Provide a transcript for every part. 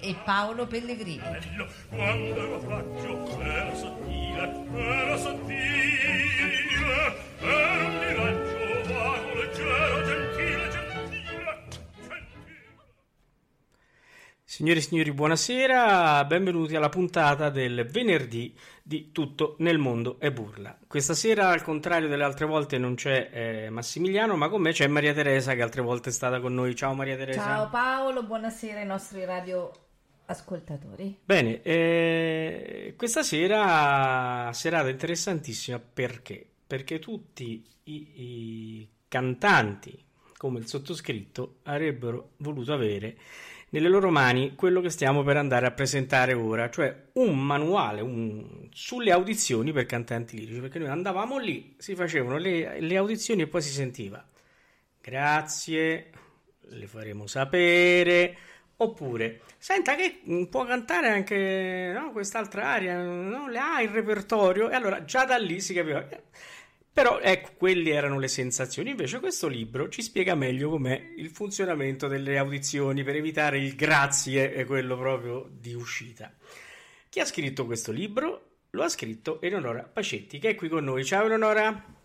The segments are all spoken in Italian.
e Paolo Pellegrini. bello, Quando ero paggio, ero sottile, ero sottile, ero un miraggio vago, leggero, gentile, gentile, gentile. Signore e signori, buonasera, benvenuti alla puntata del venerdì di Tutto nel mondo è burla. Questa sera, al contrario delle altre volte, non c'è eh, Massimiliano, ma con me c'è Maria Teresa, che altre volte è stata con noi. Ciao Maria Teresa. Ciao Paolo, buonasera ai nostri radioascoltatori. Bene, eh, questa sera serata interessantissima perché? Perché tutti i, i cantanti, come il sottoscritto, avrebbero voluto avere nelle loro mani quello che stiamo per andare a presentare ora, cioè un manuale un- sulle audizioni per cantanti lirici, perché noi andavamo lì, si facevano le, le audizioni e poi si sentiva grazie, le faremo sapere, oppure senta che mm, può cantare anche no, quest'altra aria, no, le ha il repertorio, e allora già da lì si capiva. Però ecco, quelle erano le sensazioni. Invece questo libro ci spiega meglio com'è il funzionamento delle audizioni per evitare il grazie e quello proprio di uscita. Chi ha scritto questo libro? Lo ha scritto Eleonora Pacetti, che è qui con noi. Ciao Eleonora!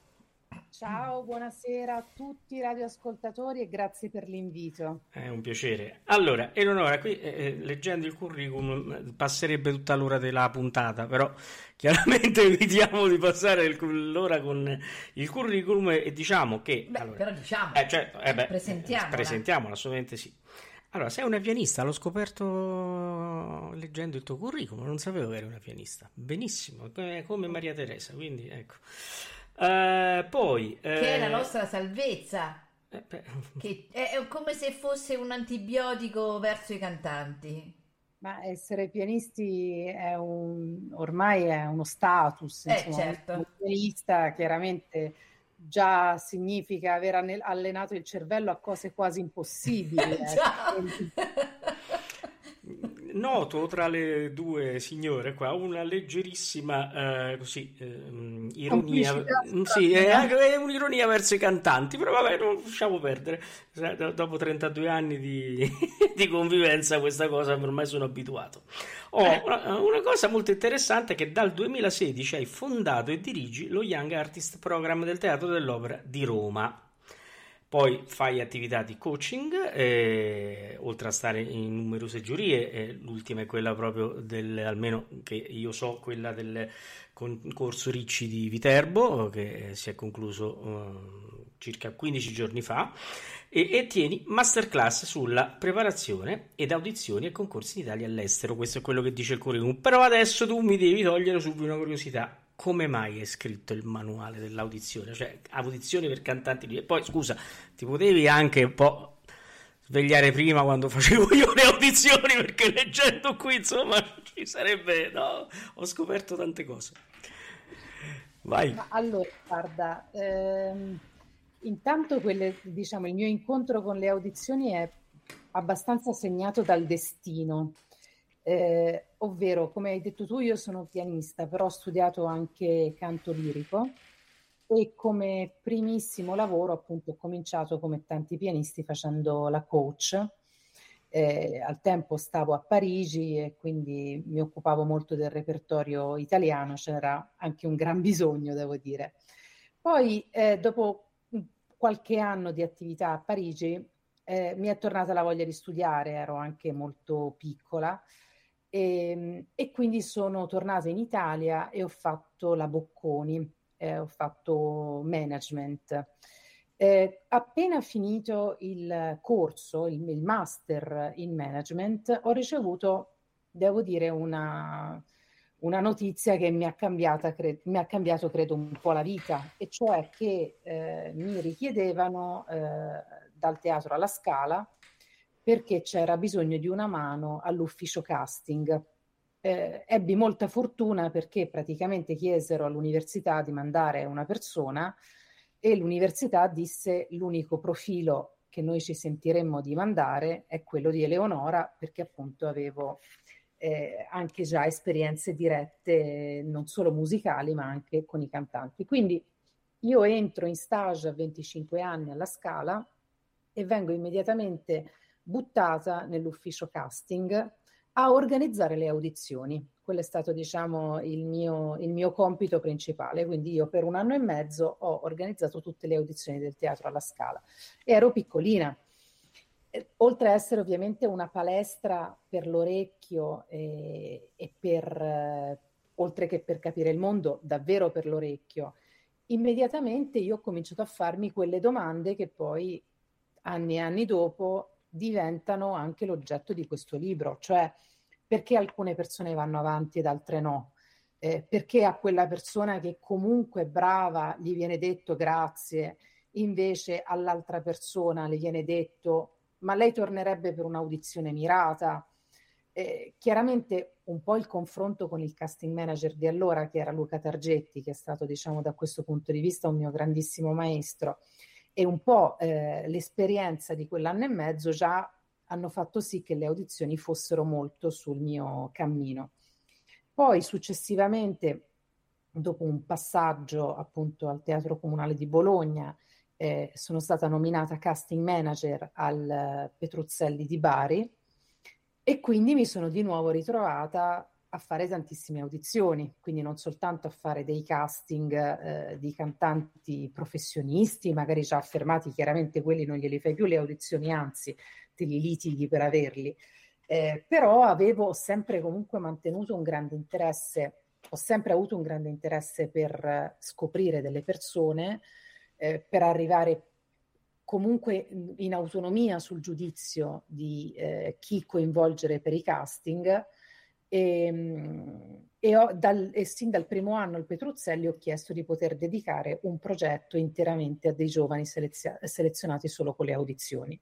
Ciao, buonasera a tutti i radioascoltatori e grazie per l'invito. È un piacere. Allora, Eleonora, qui eh, eh, leggendo il curriculum eh, passerebbe tutta l'ora della puntata, però chiaramente evitiamo di passare il- l'ora con il curriculum e, e diciamo che... Beh, allora, però diciamo, eh, certo, eh beh, presentiamola. eh, presentiamola, assolutamente sì. Allora, sei una pianista, l'ho scoperto leggendo il tuo curriculum, non sapevo che eri una pianista. Benissimo, come come Maria Teresa, quindi ecco. Eh, poi... che è la eh, nostra salvezza, eh, che è come se fosse un antibiotico verso i cantanti. Ma essere pianisti è un, ormai è uno status, Eh, insomma, certo. un pianista chiaramente già significa aver allenato il cervello a cose quasi impossibili. ecco. Noto tra le due signore qua una leggerissima eh, così, ehm, ironia. Mm, Sì, è anche è un'ironia verso i cantanti, però vabbè, non lasciamo perdere. Dopo 32 anni di, di convivenza, questa cosa ormai sono abituato. Oh, una, una cosa molto interessante è che dal 2016 hai fondato e dirigi lo Young Artist Program del Teatro dell'Opera di Roma. Poi fai attività di coaching, eh, oltre a stare in numerose giurie, eh, l'ultima è quella proprio del, almeno che io so, quella del concorso Ricci di Viterbo, che si è concluso eh, circa 15 giorni fa, e, e tieni masterclass sulla preparazione ed audizioni e concorsi in Italia e all'estero. Questo è quello che dice il curriculum. Però adesso tu mi devi togliere subito una curiosità. Come mai è scritto il manuale dell'audizione? Cioè, audizioni per cantanti. di- E poi, scusa, ti potevi anche un po' svegliare prima quando facevo io le audizioni, perché leggendo qui, insomma, ci sarebbe... No, ho scoperto tante cose. Vai. Ma allora, guarda, ehm, intanto quelle, diciamo, il mio incontro con le audizioni è abbastanza segnato dal destino. Eh, ovvero, come hai detto tu, io sono pianista, però ho studiato anche canto lirico e come primissimo lavoro, appunto, ho cominciato come tanti pianisti facendo la coach. Eh, al tempo stavo a Parigi e quindi mi occupavo molto del repertorio italiano, c'era anche un gran bisogno, devo dire. Poi, eh, dopo qualche anno di attività a Parigi, eh, mi è tornata la voglia di studiare, ero anche molto piccola e, e quindi sono tornata in Italia e ho fatto la Bocconi, eh, ho fatto management. Eh, appena finito il corso, il, il master in management, ho ricevuto, devo dire, una, una notizia che mi ha, cambiata, cre- mi ha cambiato, credo, un po' la vita, e cioè che eh, mi richiedevano eh, dal teatro alla Scala perché c'era bisogno di una mano all'ufficio casting. Eh, ebbi molta fortuna perché praticamente chiesero all'università di mandare una persona e l'università disse l'unico profilo che noi ci sentiremmo di mandare è quello di Eleonora perché appunto avevo eh, anche già esperienze dirette non solo musicali ma anche con i cantanti. Quindi io entro in stage a 25 anni alla Scala e vengo immediatamente buttata nell'ufficio casting a organizzare le audizioni. Quello è stato, diciamo, il mio, il mio compito principale. Quindi io per un anno e mezzo ho organizzato tutte le audizioni del teatro alla Scala. E ero piccolina, oltre a essere ovviamente una palestra per l'orecchio e, e per, eh, oltre che per capire il mondo, davvero per l'orecchio, immediatamente io ho cominciato a farmi quelle domande che poi anni e anni dopo diventano anche l'oggetto di questo libro, cioè perché alcune persone vanno avanti ed altre no, eh, perché a quella persona che comunque è brava gli viene detto grazie, invece all'altra persona le viene detto ma lei tornerebbe per un'audizione mirata. Eh, chiaramente un po' il confronto con il casting manager di allora, che era Luca Targetti, che è stato, diciamo, da questo punto di vista un mio grandissimo maestro, e un po' eh, l'esperienza di quell'anno e mezzo già hanno fatto sì che le audizioni fossero molto sul mio cammino. Poi successivamente, dopo un passaggio appunto al Teatro Comunale di Bologna, eh, sono stata nominata casting manager al Petruzzelli di Bari e quindi mi sono di nuovo ritrovata a fare tantissime audizioni, quindi non soltanto a fare dei casting eh, di cantanti professionisti, magari già affermati, chiaramente quelli non glieli fai più le audizioni, anzi te li litighi per averli, eh, però avevo sempre comunque mantenuto un grande interesse, ho sempre avuto un grande interesse per scoprire delle persone, eh, per arrivare comunque in autonomia sul giudizio di eh, chi coinvolgere per i casting e, ehm, e, ho, dal, e, sin dal primo anno al Petruzzelli ho chiesto di poter dedicare un progetto interamente a dei giovani selezia- selezionati solo con le audizioni.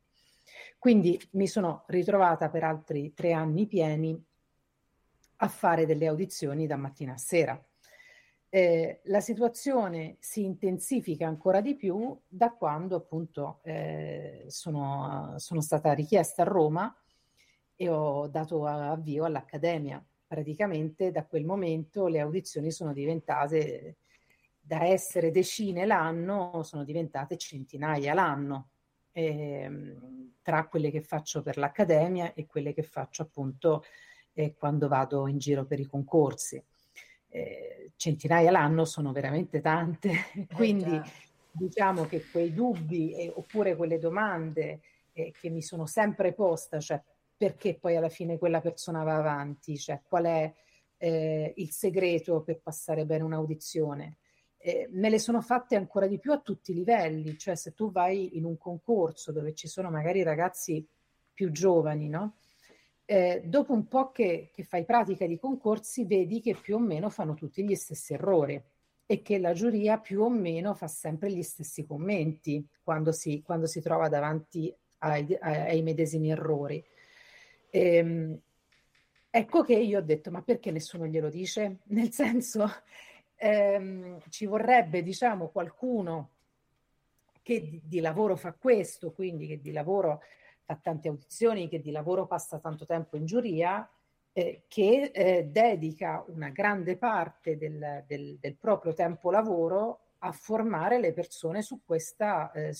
Quindi mi sono ritrovata per altri tre anni pieni a fare delle audizioni da mattina a sera eh, la situazione si intensifica ancora di più da quando appunto eh, sono, sono, stata richiesta a Roma e ho dato avvio all'Accademia. Praticamente da quel momento le audizioni sono diventate, da essere decine l'anno, sono diventate centinaia l'anno, eh, tra quelle che faccio per l'Accademia e quelle che faccio appunto eh, quando vado in giro per i concorsi. Eh, centinaia l'anno sono veramente tante, quindi eh diciamo che quei dubbi eh, oppure quelle domande eh, che mi sono sempre posta, cioè perché poi alla fine quella persona va avanti, cioè qual è eh, il segreto per passare bene un'audizione. Eh, me le sono fatte ancora di più a tutti i livelli, cioè se tu vai in un concorso dove ci sono magari ragazzi più giovani, no? eh, dopo un po' che, che, fai pratica di concorsi, vedi che più o meno fanno tutti gli stessi errori e che la giuria più o meno fa sempre gli stessi commenti quando si, quando si trova davanti ai, ai medesimi errori. Ehm, ecco che io ho detto, ma perché nessuno glielo dice? Nel senso, ehm, ci vorrebbe, diciamo, qualcuno che di, di lavoro fa questo, quindi che di lavoro fa tante audizioni, che di lavoro passa tanto tempo in giuria, eh, che eh, dedica una grande parte del, del, del, proprio tempo lavoro a formare le persone su questa, eh,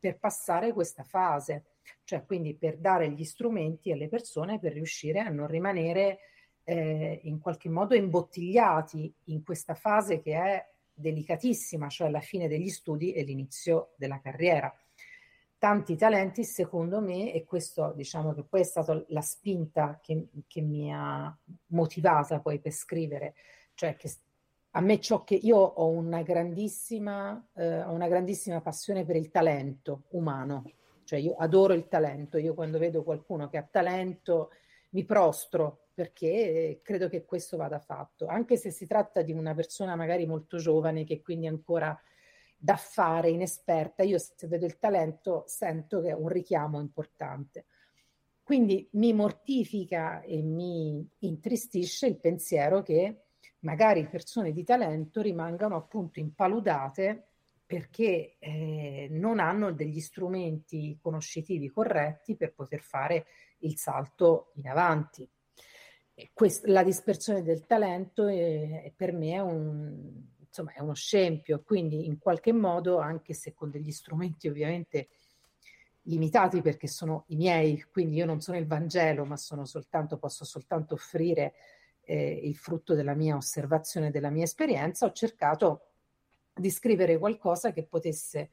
per passare questa fase, cioè quindi per dare gli strumenti alle persone per riuscire a non rimanere eh, in qualche modo imbottigliati in questa fase che è delicatissima, cioè la fine degli studi e l'inizio della carriera. Tanti talenti, secondo me, e questo diciamo che poi è stata la spinta che, che mi ha motivata poi per scrivere, cioè che a me ciò che io ho una grandissima, eh, una grandissima passione per il talento umano, cioè io adoro il talento, io quando vedo qualcuno che ha talento mi prostro perché credo che questo vada fatto, anche se si tratta di una persona magari molto giovane che quindi ancora da fare, inesperta, io se vedo il talento sento che è un richiamo importante. Quindi mi mortifica e mi intristisce il pensiero che magari persone di talento rimangano appunto impaludate perché eh, non hanno degli strumenti conoscitivi corretti per poter fare il salto in avanti. Quest- la dispersione del talento è, per me è, un, insomma, è uno scempio, quindi in qualche modo, anche se con degli strumenti ovviamente limitati perché sono i miei, quindi io non sono il Vangelo, ma soltanto, posso soltanto offrire eh, il frutto della mia osservazione, della mia esperienza, ho cercato di scrivere qualcosa che potesse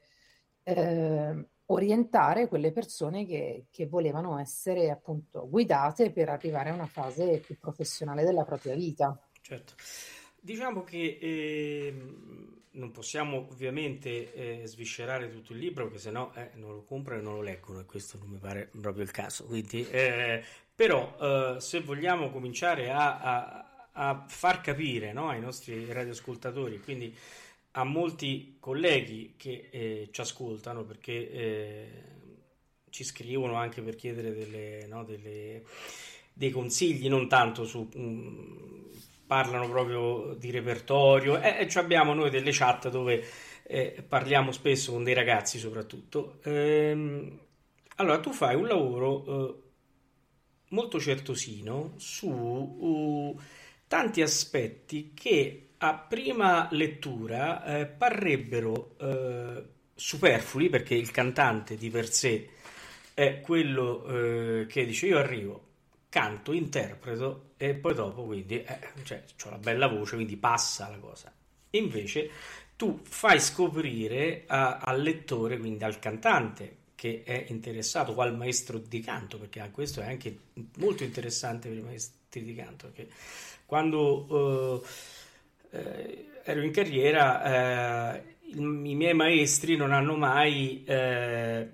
eh, orientare quelle persone che, che, volevano essere appunto guidate per arrivare a una fase più professionale della propria vita. Certo. Diciamo che eh, non possiamo ovviamente eh, sviscerare tutto il libro perché sennò eh, non lo comprano e non lo leggono e questo non mi pare proprio il caso. Quindi, eh, però eh, se vogliamo cominciare a, a, a far capire no, ai nostri radioascoltatori, quindi a molti colleghi che eh, ci ascoltano perché eh, ci scrivono anche per chiedere delle, no, delle, dei consigli, non tanto su... Um, parlano proprio di repertorio e, e abbiamo noi delle chat dove eh, parliamo spesso con dei ragazzi soprattutto. Ehm, allora, tu fai un lavoro eh, molto certosino su uh, tanti aspetti che a prima lettura eh, parrebbero eh, superflui perché il cantante di per sé è quello eh, che dice io arrivo, canto, interpreto e poi dopo quindi eh, cioè, ho una bella voce, quindi passa la cosa. Invece tu fai scoprire a, al lettore, quindi al cantante che è interessato, o al maestro di canto, perché questo è anche molto interessante per i maestri di canto, perché quando eh, ero in carriera, eh, i, i, miei maestri non hanno mai eh,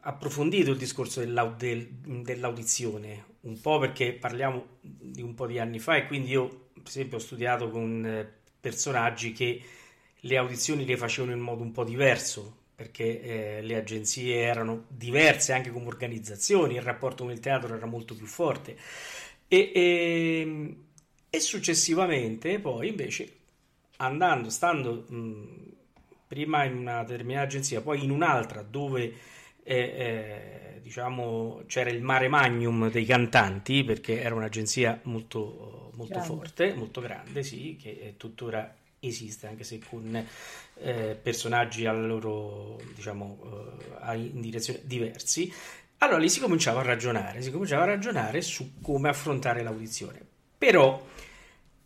approfondito il discorso dell'au- del, dell'audizione, un po' perché parliamo di un po' di anni fa e quindi io, per esempio, ho studiato con eh, personaggi che le audizioni le facevano in modo un po' diverso perché eh, le agenzie erano diverse anche come organizzazioni, il rapporto con il teatro era molto più forte. E, e ehm, e successivamente poi invece andando, stando mh, prima in una determinata agenzia, poi in un'altra dove eh, eh, diciamo c'era il mare magnum dei cantanti perché era un'agenzia molto, molto forte, molto grande, sì, che tuttora esiste anche se con eh, personaggi a loro diciamo eh, in direzione diversi. Allora lì si cominciava a ragionare si cominciava a ragionare su come affrontare l'audizione. Però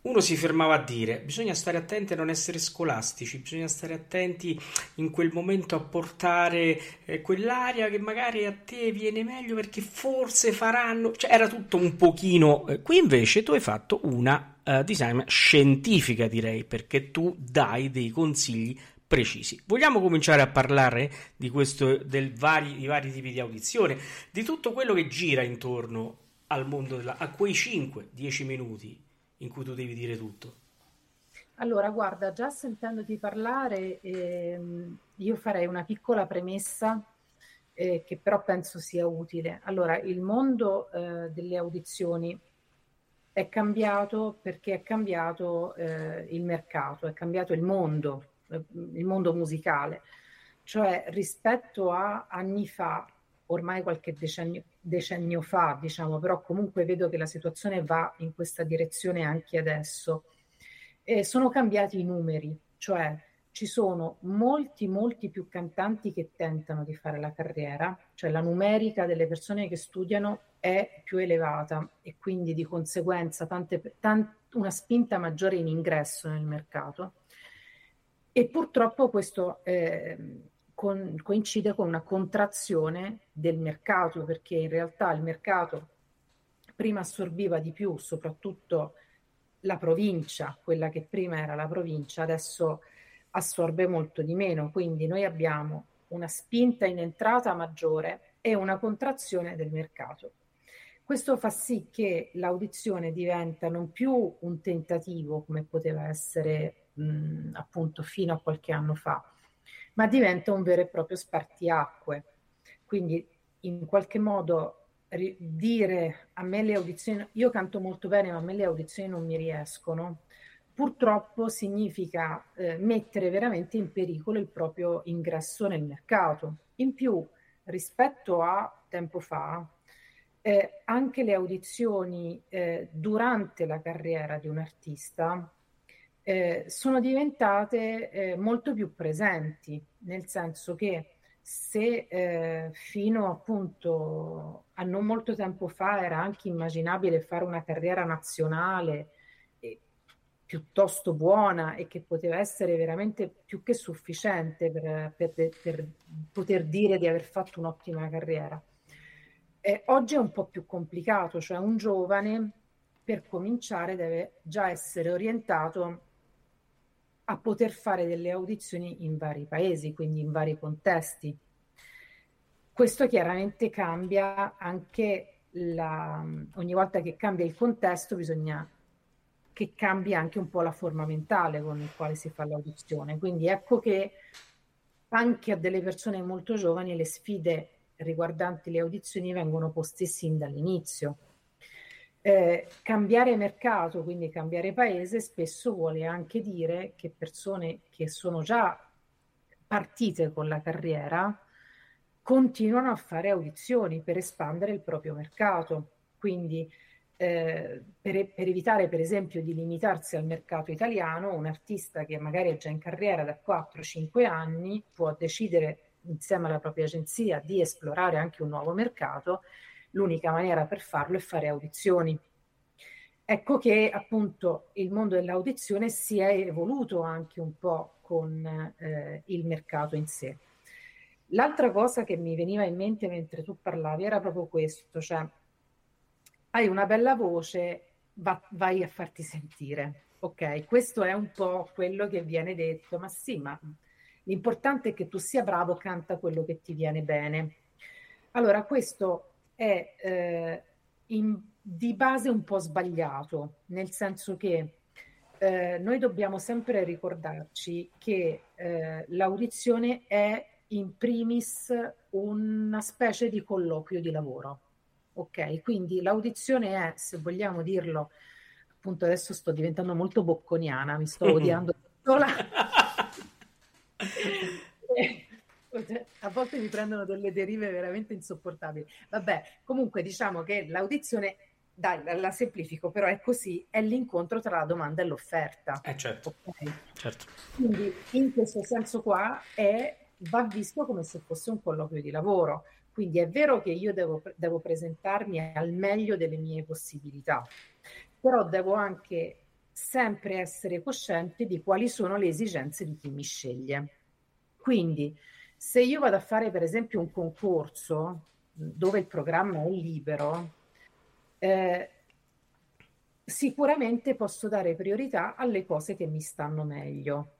uno si fermava a dire bisogna stare attenti a non essere scolastici, bisogna stare attenti in quel momento a portare eh, quell'aria che magari a te viene meglio perché forse faranno, cioè era tutto un pochino, eh, qui invece tu hai fatto una uh, design scientifica direi perché tu dai dei consigli precisi. Vogliamo cominciare a parlare di questo, del vari, di vari tipi di audizione, di tutto quello che gira intorno al mondo della, a quei 5-10 minuti in cui tu devi dire tutto? Allora, guarda, già sentendoti parlare, ehm, io farei una piccola premessa eh, che però penso sia utile. Allora, il mondo eh, delle audizioni è cambiato perché è cambiato eh, il mercato, è cambiato il mondo, eh, il mondo musicale. Cioè, rispetto a anni fa, ormai qualche decennio, decennio fa, diciamo, però comunque vedo che la situazione va in questa direzione anche adesso. Eh, sono cambiati i numeri, cioè ci sono molti, molti più cantanti che tentano di fare la carriera, cioè la numerica delle persone che studiano è più elevata e quindi di conseguenza tante, tante, una spinta maggiore in ingresso nel mercato. E purtroppo questo eh, con, coincide con una contrazione del mercato, perché in realtà il mercato prima assorbiva di più, soprattutto la provincia, quella che prima era la provincia, adesso assorbe molto di meno. Quindi noi abbiamo una spinta in entrata maggiore e una contrazione del mercato. Questo fa sì che l'audizione diventa non più un tentativo come poteva essere mh, appunto fino a qualche anno fa, ma diventa un vero e proprio spartiacque. Quindi in qualche modo dire a me le audizioni, io canto molto bene, ma a me le audizioni non mi riescono, purtroppo significa eh, mettere veramente in pericolo il proprio ingresso nel mercato. In più, rispetto a tempo fa, eh, anche le audizioni eh, durante la carriera di un artista eh, sono diventate eh, molto più presenti, nel senso che se eh, fino appunto a non molto tempo fa era anche immaginabile fare una carriera nazionale piuttosto buona e che poteva essere veramente più che sufficiente per, per, per poter dire di aver fatto un'ottima carriera. Eh, oggi è un po' più complicato, cioè un giovane per cominciare deve già essere orientato a poter fare delle audizioni in vari paesi, quindi in vari contesti. Questo chiaramente cambia anche la, ogni volta che cambia il contesto bisogna che cambi anche un po' la forma mentale con il quale si fa l'audizione. Quindi ecco che anche a delle persone molto giovani le sfide riguardanti le audizioni vengono poste sin dall'inizio. Eh, cambiare mercato, quindi cambiare paese, spesso vuole anche dire che persone che sono già partite con la carriera continuano a fare audizioni per espandere il proprio mercato. Quindi eh, per, per, evitare per esempio di limitarsi al mercato italiano, un artista che magari è già in carriera da 4-5 anni può decidere insieme alla propria agenzia di esplorare anche un nuovo mercato, l'unica maniera per farlo è fare audizioni. Ecco che appunto il mondo dell'audizione si è evoluto anche un po' con eh, il mercato in sé. L'altra cosa che mi veniva in mente mentre tu parlavi era proprio questo, cioè hai una bella voce, va, vai a farti sentire. Ok, questo è un po' quello che viene detto, ma sì, ma l'importante è che tu sia bravo, canta quello che ti viene bene. Allora, questo è eh, in, di base un po' sbagliato, nel senso che eh, noi dobbiamo sempre ricordarci che eh, l'audizione è in primis una specie di colloquio di lavoro. Ok, quindi l'audizione è, se vogliamo dirlo, appunto adesso sto diventando molto bocconiana, mi sto odiando sola. A volte mi prendono delle derive veramente insopportabili. Vabbè, comunque diciamo che l'audizione, dai, la semplifico, però è così, è l'incontro tra la domanda e l'offerta. Eh certo. Okay? certo. Quindi in questo senso qua è, va visto come se fosse un colloquio di lavoro quindi è vero che io devo, devo presentarmi al meglio delle mie possibilità, però devo anche sempre essere cosciente di quali sono le esigenze di chi mi sceglie. Quindi se io vado a fare per esempio un concorso dove il programma è libero, eh, sicuramente posso dare priorità alle cose che mi stanno meglio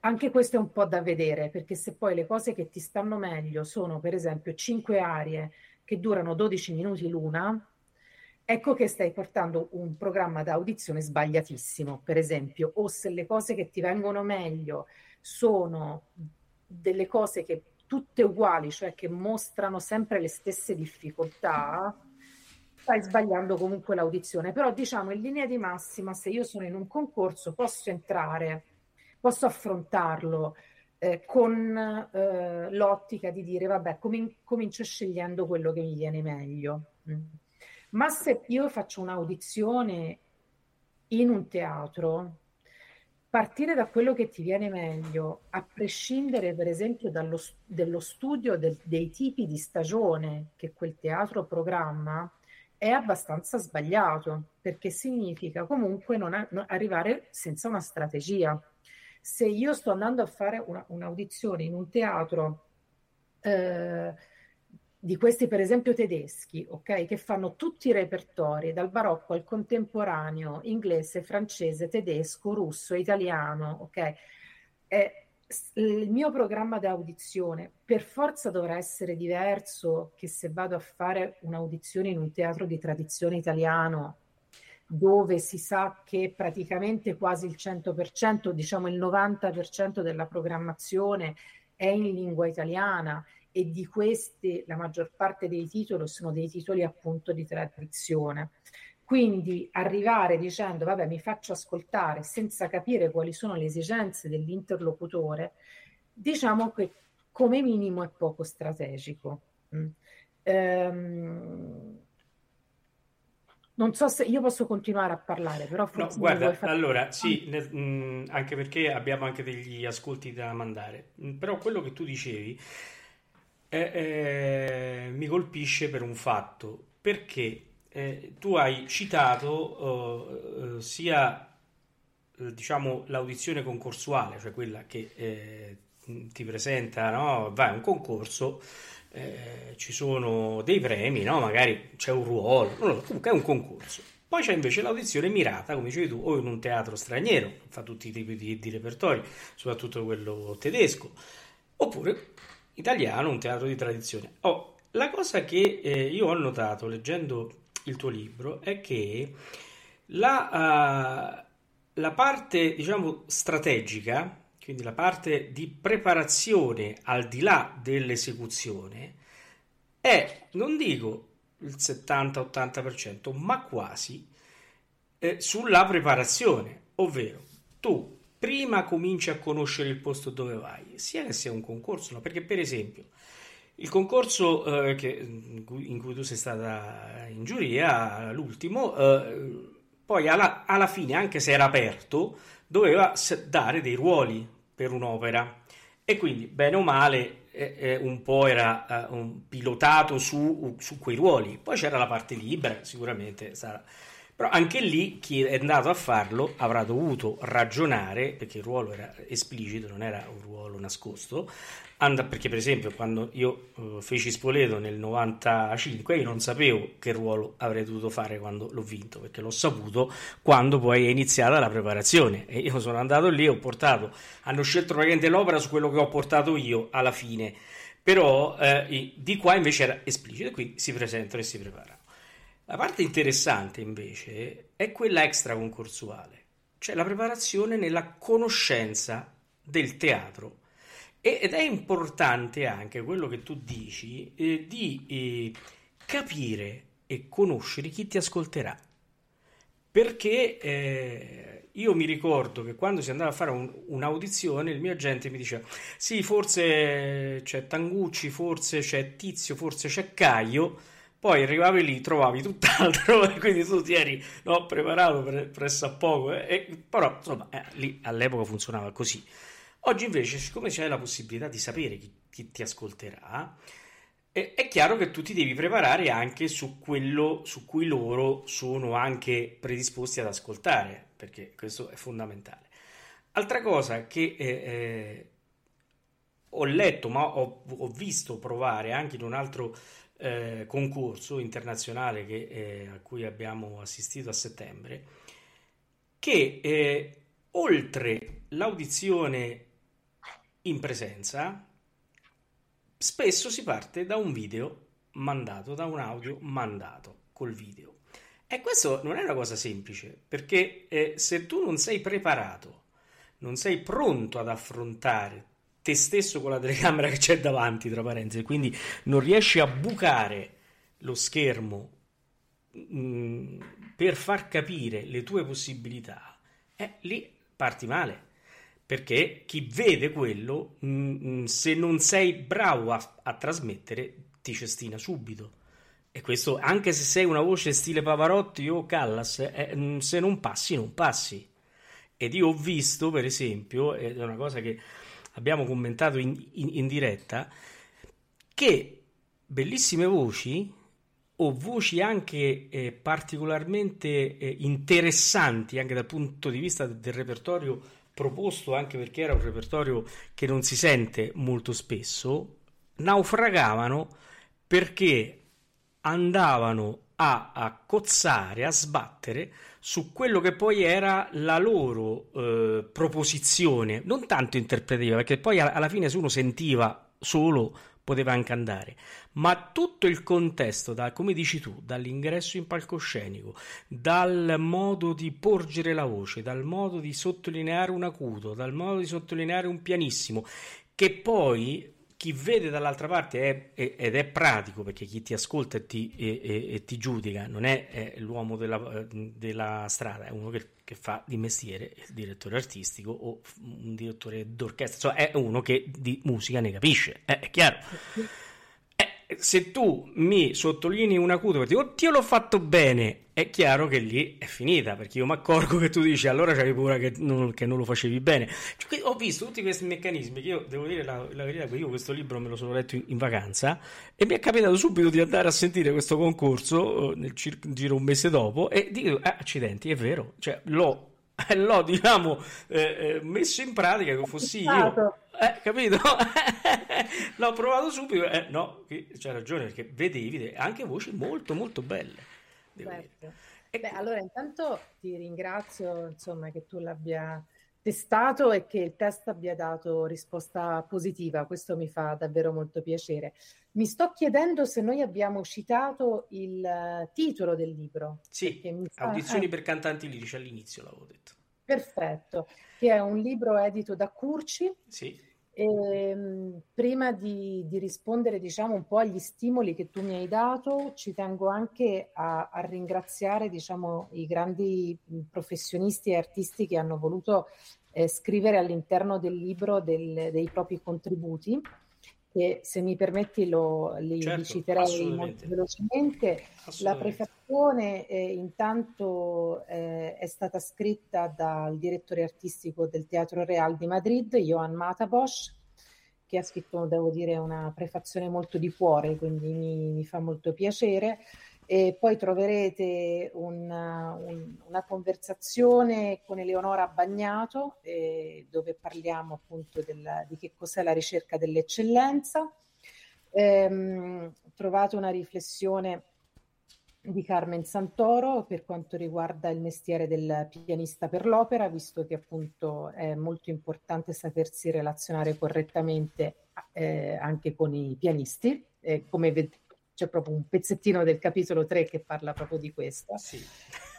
anche questo è un po' da vedere, perché se poi le cose che ti stanno meglio sono, per esempio, cinque aree che durano 12 minuti l'una, ecco che stai portando un programma da audizione sbagliatissimo, per esempio, o se le cose che ti vengono meglio sono delle cose che tutte uguali, cioè che mostrano sempre le stesse difficoltà, stai sbagliando comunque l'audizione. Però diciamo in linea di massima, se io sono in un concorso, posso entrare posso affrontarlo eh, con eh, l'ottica di dire vabbè comin- comincio scegliendo quello che mi viene meglio. Mm. Ma se io faccio un'audizione in un teatro, partire da quello che ti viene meglio, a prescindere per esempio dallo, dello studio del, dei tipi di stagione che quel teatro programma, è abbastanza sbagliato perché significa comunque non, a, non arrivare senza una strategia. Se io sto andando a fare una, un'audizione in un teatro eh, di questi per esempio tedeschi, ok, che fanno tutti i repertori dal barocco al contemporaneo, inglese, francese, tedesco, russo, italiano, ok, eh, il mio programma di audizione per forza dovrà essere diverso che se vado a fare un'audizione in un teatro di tradizione italiano dove si sa che praticamente quasi il 100%, diciamo il 90% della programmazione è in lingua italiana e di questi la maggior parte dei titoli sono dei titoli appunto di tradizione. Quindi arrivare dicendo vabbè mi faccio ascoltare senza capire quali sono le esigenze dell'interlocutore, diciamo che come minimo è poco strategico. Mm. Ehm, non so se io posso continuare a parlare, però forse no, guarda, fare... allora sì, ne, mh, mm, anche perché abbiamo anche degli ascolti da mandare, mm, però quello che tu dicevi eh, eh, mi colpisce per un fatto, perché eh, tu hai citato uh, sia diciamo l'audizione concorsuale, cioè quella che eh, ti presenta, no? vai a un concorso, eh, ci sono dei premi, no? magari c'è un ruolo, so, comunque è un concorso. Poi c'è invece l'audizione mirata, come dicevi tu, o in un teatro straniero, fa tutti i tipi di, di repertori, soprattutto quello tedesco, oppure italiano, un teatro di tradizione. Oh, la cosa che eh, io ho notato leggendo il tuo libro è che la, uh, la parte, diciamo, strategica, quindi la parte di preparazione al di là dell'esecuzione, è, non dico il 70-80%, ma quasi eh, sulla preparazione, ovvero tu prima cominci a conoscere il posto dove vai, sia che sia un concorso, no? perché per esempio il concorso eh, che, in, cui, tu sei stata in giuria, l'ultimo, eh, poi alla, alla, fine, anche se era aperto, doveva dare dei ruoli per un'opera e quindi, bene o male, eh, eh un po' era eh, un pilotato su, su, quei ruoli. Poi c'era la parte libera, sicuramente sarà però anche lì chi è andato a farlo avrà dovuto ragionare, perché il ruolo era esplicito, non era un ruolo nascosto, And- perché per esempio quando io uh, feci Spoleto nel 95 io non sapevo che ruolo avrei dovuto fare quando l'ho vinto, perché l'ho saputo quando poi è iniziata la preparazione. E io sono andato lì ho portato, hanno scelto praticamente l'opera su quello che ho portato io alla fine, però eh, di qua invece era esplicito e quindi si presentano e si preparano. La parte interessante invece è quella extra concorsuale, cioè la preparazione nella conoscenza del teatro. Ed è importante anche quello che tu dici eh, di eh, capire e conoscere chi ti ascolterà. Perché eh, io mi ricordo che quando si andava a fare un, un'audizione, il mio agente mi diceva: Sì, forse c'è Tangucci, forse c'è Tizio, forse c'è Caio poi arrivavi lì, trovavi tutt'altro, quindi tu ti eri no, preparato per, presso a poco, eh, e, però insomma eh, lì all'epoca funzionava così. Oggi invece, siccome c'è la possibilità di sapere chi, chi ti ascolterà, eh, è chiaro che tu ti devi preparare anche su quello su cui loro sono anche predisposti ad ascoltare, perché questo è fondamentale. Altra cosa che eh, eh ho letto, ma ho, ho visto provare anche in un altro eh, concorso internazionale che, eh, a cui abbiamo assistito a settembre, che eh, oltre l'audizione in presenza, spesso si parte da un video mandato, da un audio mandato col video. E questo non è una cosa semplice, perché eh, se tu non sei preparato, non sei pronto ad affrontare te stesso con la telecamera che c'è davanti, tra parentesi, quindi non riesci a bucare lo schermo mh, mm, per far capire le tue possibilità, eh, lì parti male. Perché chi vede quello, mh, mm, se non sei bravo a, a trasmettere, ti cestina subito. E questo, anche se sei una voce stile Pavarotti o Callas, eh, mm, se non passi, non passi. Ed io ho visto, per esempio, ed è una cosa che abbiamo commentato in, in, in diretta, che bellissime voci o voci anche eh, particolarmente eh, interessanti anche dal punto di vista del, del repertorio proposto, anche perché era un repertorio che non si sente molto spesso, naufragavano perché andavano a, a cozzare, a sbattere su quello che poi era la loro eh, proposizione, non tanto interpretativa, perché poi alla fine se uno sentiva solo poteva anche andare, ma tutto il contesto, da, come dici tu, dall'ingresso in palcoscenico, dal modo di porgere la voce, dal modo di sottolineare un acuto, dal modo di sottolineare un pianissimo, che poi chi vede dall'altra parte è, è, ed è pratico perché chi ti ascolta e ti, e, e ti giudica non è, è l'uomo della, della, strada, è uno che, che, fa di mestiere il direttore artistico o un direttore d'orchestra, cioè è uno che di musica ne capisce, è, è chiaro se tu mi sottolinei una curva e dico, oddio l'ho fatto bene, è chiaro che lì è finita, perché io mi accorgo che tu dici, allora c'hai paura che non, che non lo facevi bene. Cioè, ho visto tutti questi meccanismi, che io devo dire la, la verità, io questo libro me lo sono letto in, in, vacanza e mi è capitato subito di andare a sentire questo concorso eh, nel cir- giro un mese dopo e dico, ah, accidenti, è vero, cioè l'ho l'ho diciamo eh, eh, messo in pratica che fossi io eh, capito? L'ho provato subito. Eh, no, c'è ragione perché vedevi anche voci molto, molto belle. Certo. Beh, allora, intanto ti ringrazio insomma, che tu l'abbia testato e che il test abbia dato risposta positiva. Questo mi fa davvero molto piacere. Mi sto chiedendo se noi abbiamo citato il titolo del libro. Sì, fa... Audizioni eh. per cantanti lirici all'inizio l'avevo detto. Perfetto, che è un libro edito da Curci. Sì e, ehm, prima di, di, rispondere diciamo un po' agli stimoli che tu mi hai dato, ci tengo anche a, a ringraziare diciamo, i grandi professionisti e artisti che hanno voluto eh, scrivere all'interno del libro del, dei propri contributi che se mi permetti lo, li, certo, li citerei molto velocemente. La prefazione eh, intanto eh, è stata scritta dal direttore artistico del Teatro Real di Madrid, Johan Matabosch, che ha scritto, devo dire, una prefazione molto di cuore, quindi mi, mi fa molto piacere e poi troverete una, un, una conversazione con Eleonora Bagnato eh, dove parliamo appunto della, di che cos'è la ricerca dell'eccellenza. Ehm, trovate una riflessione di Carmen Santoro per quanto riguarda il mestiere del pianista per l'opera, visto che appunto è molto importante sapersi relazionare correttamente eh, anche con i pianisti. Eh, come ved- c'è proprio un pezzettino del capitolo 3 che parla proprio di questo. Sì.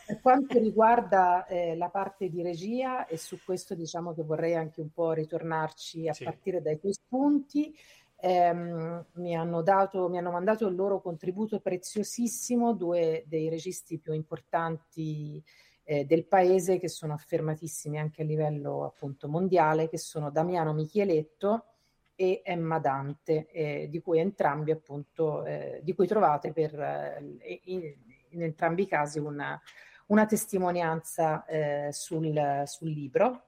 Per quanto riguarda eh, la parte di regia, e su questo diciamo che vorrei anche un po' ritornarci a sì. partire dai tuoi spunti, ehm, mi, hanno dato, mi hanno mandato il loro contributo preziosissimo, due dei registi più importanti eh, del paese che sono affermatissimi anche a livello appunto mondiale, che sono Damiano Michieletto e Emma Dante, eh, di cui entrambi appunto, eh, di cui trovate per, eh, in, in, entrambi i casi una, una testimonianza eh, sul, sul, libro.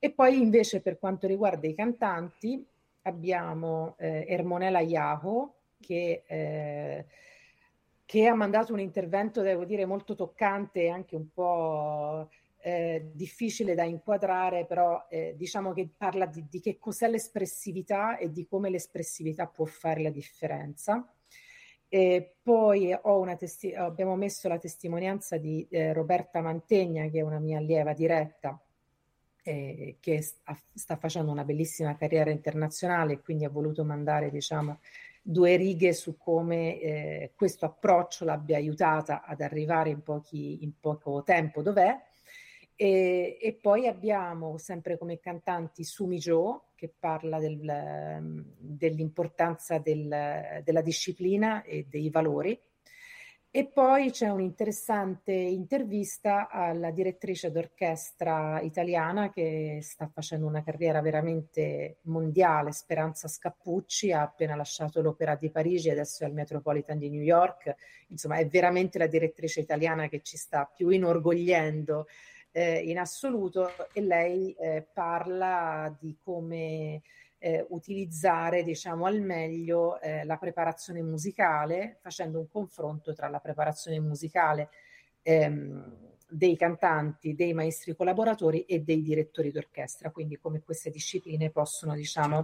E poi invece per quanto riguarda i cantanti abbiamo eh, Ermonella Iaho che eh, che ha mandato un intervento, devo dire, molto toccante e anche un po' eh, difficile da inquadrare, però eh, diciamo che parla di, di, che cos'è l'espressività e di come l'espressività può fare la differenza. E poi testi- abbiamo messo la testimonianza di eh, Roberta Mantegna, che è una mia allieva diretta, eh, che sta, sta, facendo una bellissima carriera internazionale e quindi ha voluto mandare, diciamo, due righe su come eh, questo approccio l'abbia aiutata ad arrivare in, pochi, in poco tempo dov'è e, e, poi abbiamo sempre come cantanti Sumi Joe che parla del, ehm, dell'importanza del, della disciplina e dei valori. E poi c'è un'interessante intervista alla direttrice d'orchestra italiana che sta facendo una carriera veramente mondiale, Speranza Scappucci, ha appena lasciato l'Opera di Parigi, adesso è al Metropolitan di New York. Insomma, è veramente la direttrice italiana che ci sta più inorgogliendo eh, in assoluto e lei eh, parla di come eh, utilizzare diciamo al meglio eh, la preparazione musicale facendo un confronto tra la preparazione musicale ehm, dei cantanti, dei maestri collaboratori e dei direttori d'orchestra, quindi come queste discipline possono diciamo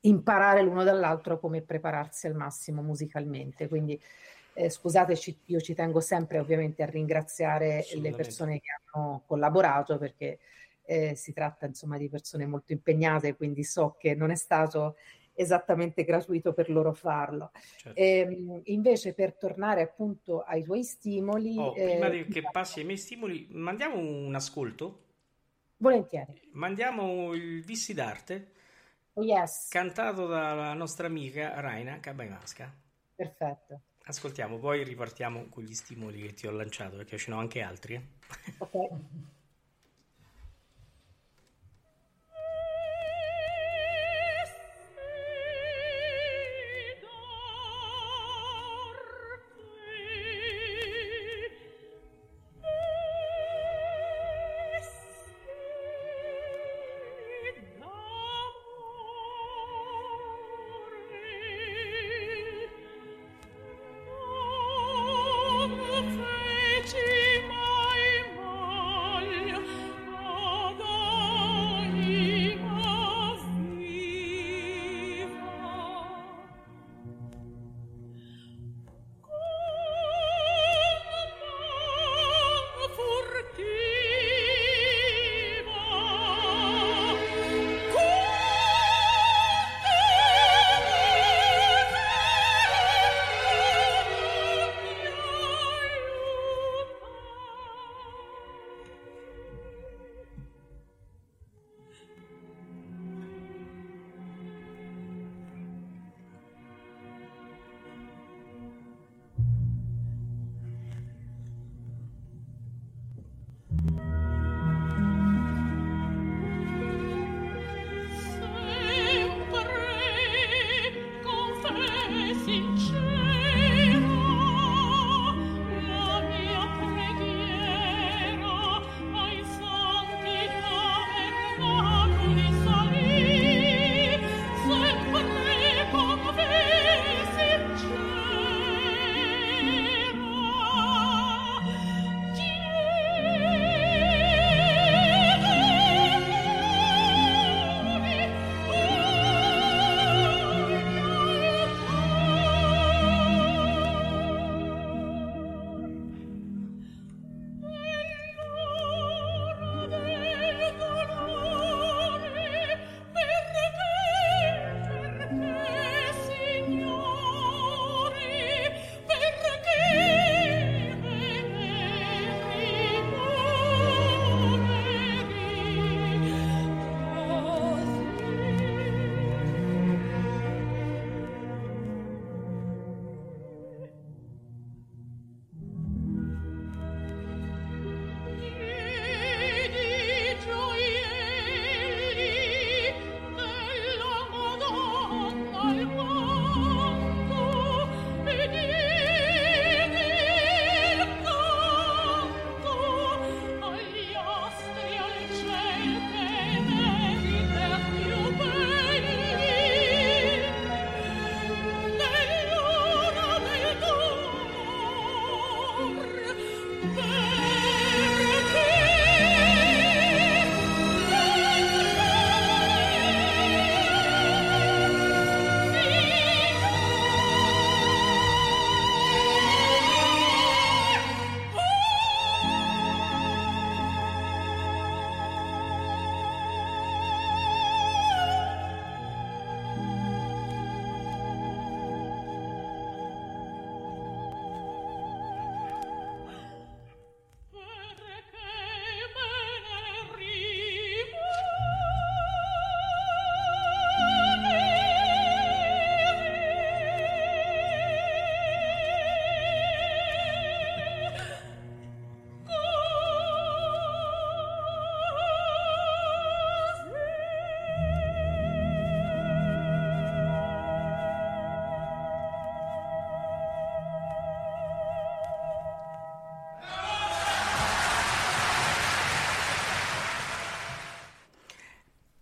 imparare l'uno dall'altro come prepararsi al massimo musicalmente. Quindi eh, scusate, io ci tengo sempre ovviamente a ringraziare le persone che hanno collaborato perché eh, si tratta insomma di persone molto impegnate, quindi so che non è stato esattamente gratuito per loro farlo. Certo. E, ehm, invece per tornare appunto ai tuoi stimoli... Oh, prima eh, che passi ai miei stimoli, mandiamo un ascolto? Volentieri. Mandiamo il Vissi d'arte Oh yes, cantato dalla nostra amica Raina Cabaimasca. perfetto. Ascoltiamo, poi ripartiamo con gli stimoli che ti ho lanciato, perché ce ne ho anche altri. eh. Ok.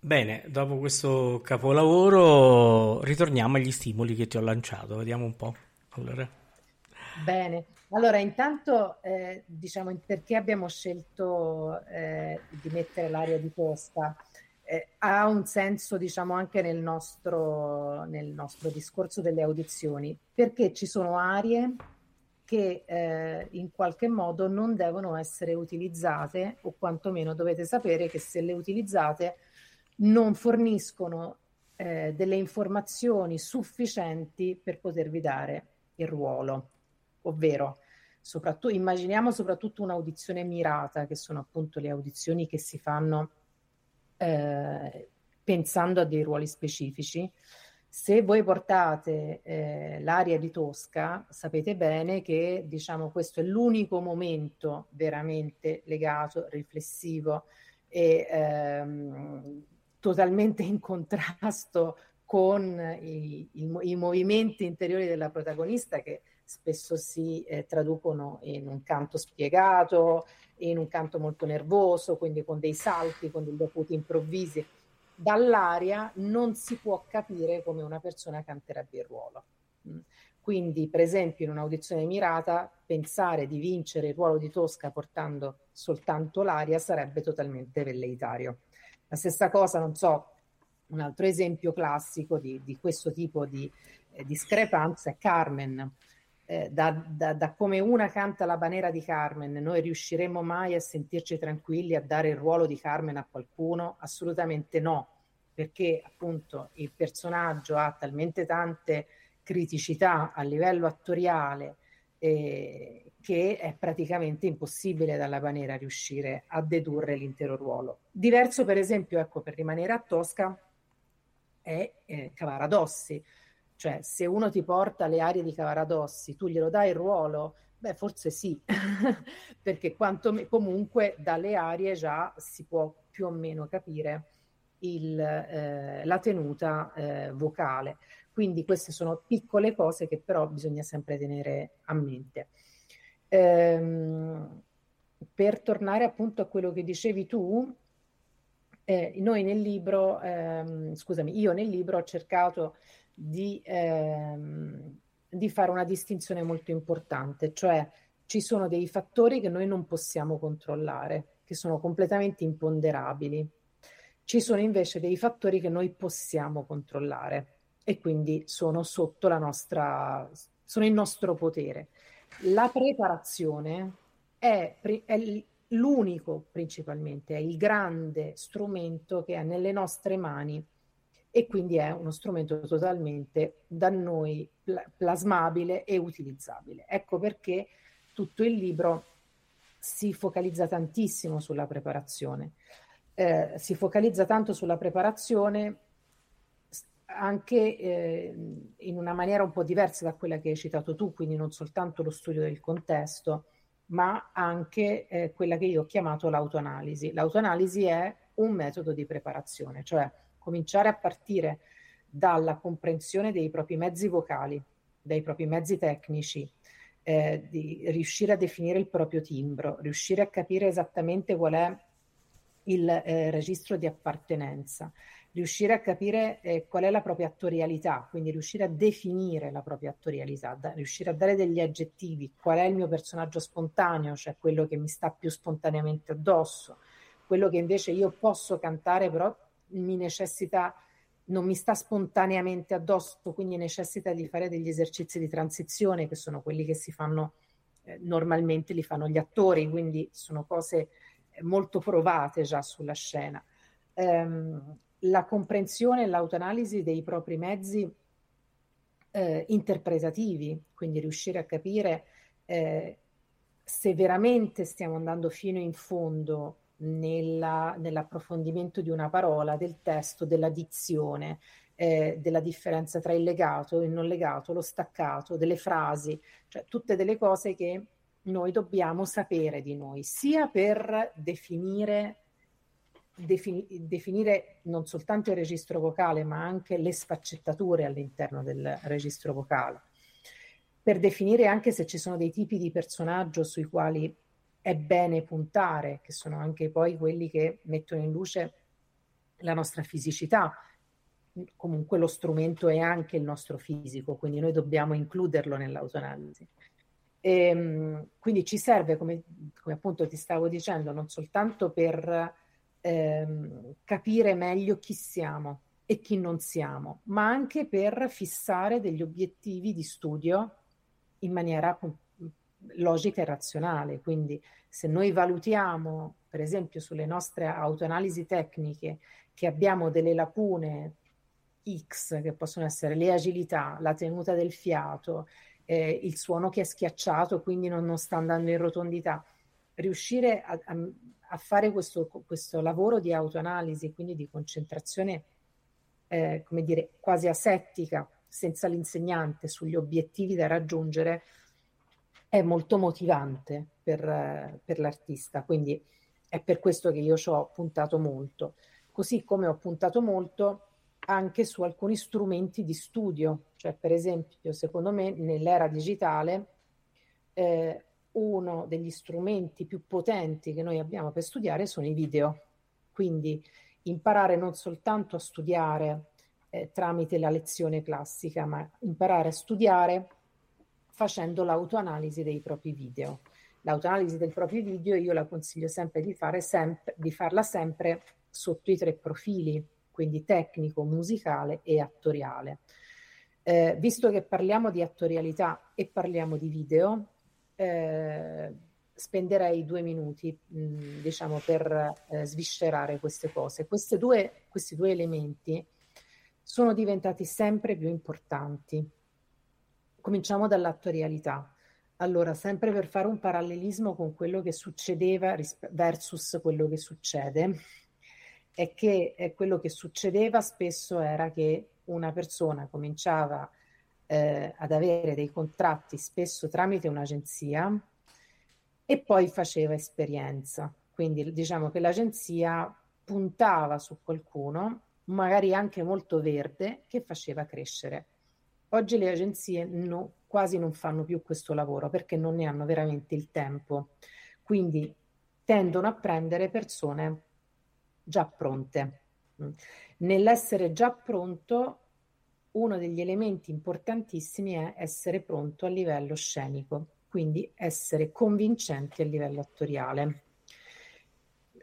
Bene, dopo questo capolavoro ritorniamo agli stimoli che ti ho lanciato, vediamo un po'. Allora, Bene, allora intanto eh, diciamo perché abbiamo scelto eh, di mettere l'aria di posta? Eh, ha un senso diciamo anche nel nostro, nel nostro discorso delle audizioni, perché ci sono arie che eh, in qualche modo non devono essere utilizzate o quantomeno dovete sapere che se le utilizzate non forniscono eh, delle informazioni sufficienti per potervi dare il ruolo ovvero soprattutto, immaginiamo soprattutto un'audizione mirata, che sono appunto le audizioni che si fanno eh, pensando a dei ruoli specifici. Se voi portate eh, l'aria di Tosca, sapete bene che diciamo, questo è l'unico momento veramente legato, riflessivo e ehm, totalmente in contrasto con i, i, i, movimenti interiori della protagonista che spesso si eh, traducono in un canto spiegato, in un canto molto nervoso, quindi con dei salti, con dei dovuti improvvisi. Dall'aria non si può capire come una persona canterebbe il ruolo. Mm. Quindi, per esempio, in un'audizione mirata, pensare di vincere il ruolo di Tosca portando soltanto l'aria sarebbe totalmente velleitario. La stessa cosa, non so, un altro esempio classico di, di questo tipo di eh, discrepanza è Carmen. Eh, da, da, da, come una canta la banera di Carmen, noi riusciremo mai a sentirci tranquilli a dare il ruolo di Carmen a qualcuno? Assolutamente no, perché appunto il personaggio ha talmente tante criticità a livello attoriale eh, che è praticamente impossibile dalla banera riuscire a dedurre l'intero ruolo. Diverso per esempio, ecco, per rimanere a Tosca, è eh, Cavaradossi. Cioè, se uno ti porta le arie di Cavaradossi, tu glielo dai il ruolo? Beh, forse sì, perché quanto, comunque dalle arie già si può più o meno capire il, eh, la tenuta eh, vocale. Quindi queste sono piccole cose che però bisogna sempre tenere a mente. Ehm, per tornare appunto a quello che dicevi tu, eh, noi nel libro, ehm, scusami, io nel libro ho cercato di, ehm, di fare una distinzione molto importante, cioè ci sono dei fattori che noi non possiamo controllare, che sono completamente imponderabili. Ci sono invece dei fattori che noi possiamo controllare e quindi sono sotto la nostra, sono il nostro potere. La preparazione è, è l'unico principalmente, è il grande strumento che è nelle nostre mani e quindi è uno strumento totalmente da noi plasmabile e utilizzabile. Ecco perché tutto il libro si focalizza tantissimo sulla preparazione. Eh, si focalizza tanto sulla preparazione anche eh, in una maniera un po' diversa da quella che hai citato tu, quindi non soltanto lo studio del contesto, ma anche eh, quella che io ho chiamato l'autoanalisi. L'autoanalisi è un metodo di preparazione, cioè cominciare a partire dalla comprensione dei propri mezzi vocali, dai propri mezzi tecnici, eh, di riuscire a definire il proprio timbro, riuscire a capire esattamente qual è il eh, registro di appartenenza, riuscire a capire eh, qual è la propria attorialità, quindi riuscire a definire la propria attorialità, da, riuscire a dare degli aggettivi, qual è il mio personaggio spontaneo, cioè quello che mi sta più spontaneamente addosso, quello che invece io posso cantare però mi necessita, non mi sta spontaneamente addosso, quindi necessita di fare degli esercizi di transizione che sono quelli che si fanno eh, normalmente, li fanno gli attori, quindi sono cose eh, molto provate già sulla scena. Um, la comprensione e l'autoanalisi dei propri mezzi eh, interpretativi, quindi riuscire a capire eh, se veramente stiamo andando fino in fondo nella, nell'approfondimento di una parola, del testo, della dizione, eh, della differenza tra il legato, il non legato, lo staccato, delle frasi, cioè tutte delle cose che noi dobbiamo sapere di noi, sia per definire defini- definire non soltanto il registro vocale, ma anche le sfaccettature all'interno del registro vocale, per definire anche se ci sono dei tipi di personaggio sui quali è bene puntare, che sono anche poi quelli che mettono in luce la nostra fisicità. Comunque lo strumento è anche il nostro fisico, quindi noi dobbiamo includerlo nell'autoanalisi. E, ehm, quindi ci serve, come, come appunto ti stavo dicendo, non soltanto per ehm, capire meglio chi siamo e chi non siamo, ma anche per fissare degli obiettivi di studio in maniera logica e razionale. Quindi se noi valutiamo, per esempio, sulle nostre autoanalisi tecniche che abbiamo delle lacune X, che possono essere le agilità, la tenuta del fiato, eh, il suono che è schiacciato, quindi non, non sta andando in rotondità, riuscire a, a, a fare questo, questo lavoro di autoanalisi, quindi di concentrazione eh, come dire, quasi asettica, senza l'insegnante, sugli obiettivi da raggiungere, è molto motivante per, per l'artista. Quindi è per questo che io ci ho puntato molto. Così come ho puntato molto anche su alcuni strumenti di studio, cioè per esempio, secondo me, nell'era digitale, eh, uno degli strumenti più potenti che noi abbiamo per studiare sono i video. Quindi imparare non soltanto a studiare eh, tramite la lezione classica, ma imparare a studiare facendo l'autoanalisi dei propri video. L'autoanalisi dei propri video io la consiglio sempre di, fare sempre, di farla sempre sotto i tre profili, quindi tecnico, musicale e attoriale. Eh, visto che parliamo di attorialità e parliamo di video, eh, spenderei due minuti, mh, mm, diciamo, per eh, sviscerare queste cose. Due, questi due elementi sono diventati sempre più importanti. Cominciamo dall'attorialità. Allora, sempre per fare un parallelismo con quello che succedeva versus quello che succede, è che è quello che succedeva spesso era che una persona cominciava eh, ad avere dei contratti spesso tramite un'agenzia e poi faceva esperienza. Quindi diciamo che l'agenzia puntava su qualcuno, magari anche molto verde, che faceva crescere. Oggi le agenzie no, quasi non fanno più questo lavoro perché non ne hanno veramente il tempo. Quindi tendono a prendere persone già pronte. Nell'essere già pronto, uno degli elementi importantissimi è essere pronto a livello scenico quindi essere convincenti a livello attoriale.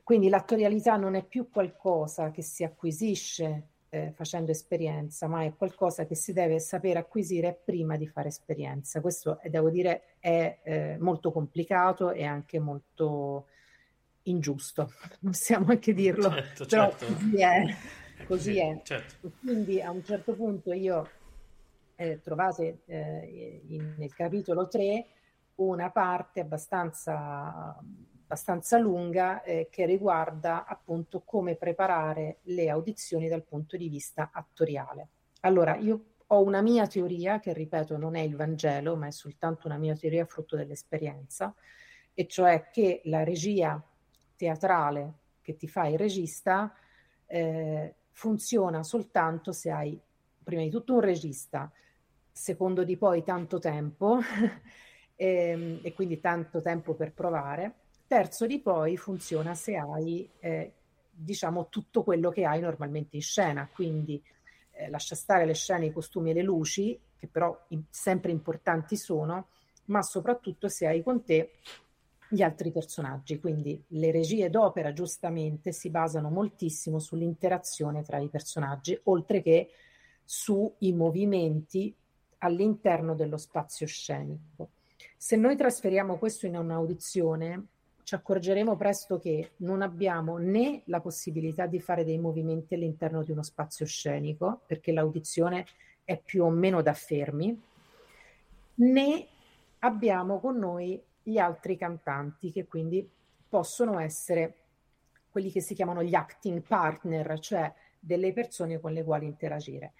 Quindi l'attorialità non è più qualcosa che si acquisisce eh, facendo esperienza, ma è qualcosa che si deve sapere acquisire prima di fare esperienza. Questo, eh, devo dire, è eh, molto complicato e anche molto ingiusto, possiamo anche dirlo, certo, però certo. Così è. Così è. Certo. Quindi a un certo punto io eh, trovate eh, in, nel capitolo 3 una parte abbastanza, abbastanza lunga eh, che riguarda appunto come preparare le audizioni dal punto di vista attoriale. Allora, io ho una mia teoria che, ripeto, non è il Vangelo, ma è soltanto una mia teoria frutto dell'esperienza, e cioè che la regia teatrale che ti fa il regista eh, funziona soltanto se hai prima di tutto un regista, secondo di poi tanto tempo e, ehm, e quindi tanto tempo per provare. Terzo di poi funziona se hai, eh, diciamo, tutto quello che hai normalmente in scena, quindi eh, lascia stare le scene, i costumi e le luci, che però in, sempre importanti sono, ma soprattutto se hai con te gli altri personaggi. Quindi le regie d'opera giustamente si basano moltissimo sull'interazione tra i personaggi, oltre che sui movimenti all'interno dello spazio scenico. Se noi trasferiamo questo in un'audizione, ci accorgeremo presto che non abbiamo né la possibilità di fare dei movimenti all'interno di uno spazio scenico, perché l'audizione è più o meno da fermi, né abbiamo con noi gli altri cantanti che quindi possono essere quelli che si chiamano gli acting partner, cioè delle persone con le quali interagire.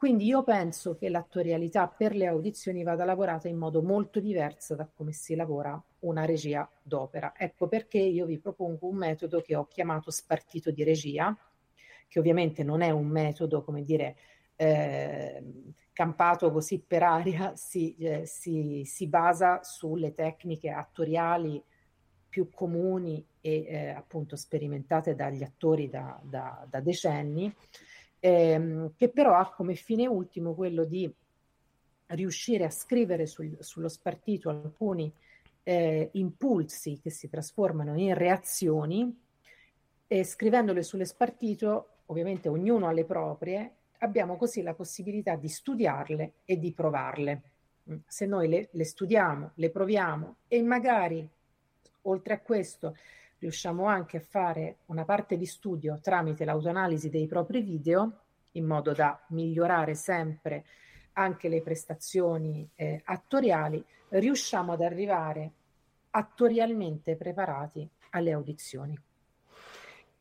Quindi io penso che l'attorialità per le audizioni vada lavorata in modo molto diverso da come si lavora una regia d'opera. Ecco perché io vi propongo un metodo che ho chiamato spartito di regia, che ovviamente non è un metodo, come dire, eh, campato così per aria, si, eh, si, si, basa sulle tecniche attoriali più comuni e eh, appunto sperimentate dagli attori da, da, da decenni ehm, che però ha come fine ultimo quello di riuscire a scrivere sul, sullo spartito alcuni eh, impulsi che si trasformano in reazioni e scrivendole sullo spartito, ovviamente ognuno ha le proprie, abbiamo così la possibilità di studiarle e di provarle. Mm, se noi le, le studiamo, le proviamo e magari oltre a questo riusciamo anche a fare una parte di studio tramite l'autoanalisi dei propri video in modo da migliorare sempre anche le prestazioni eh, attoriali, riusciamo ad arrivare attorialmente preparati alle audizioni.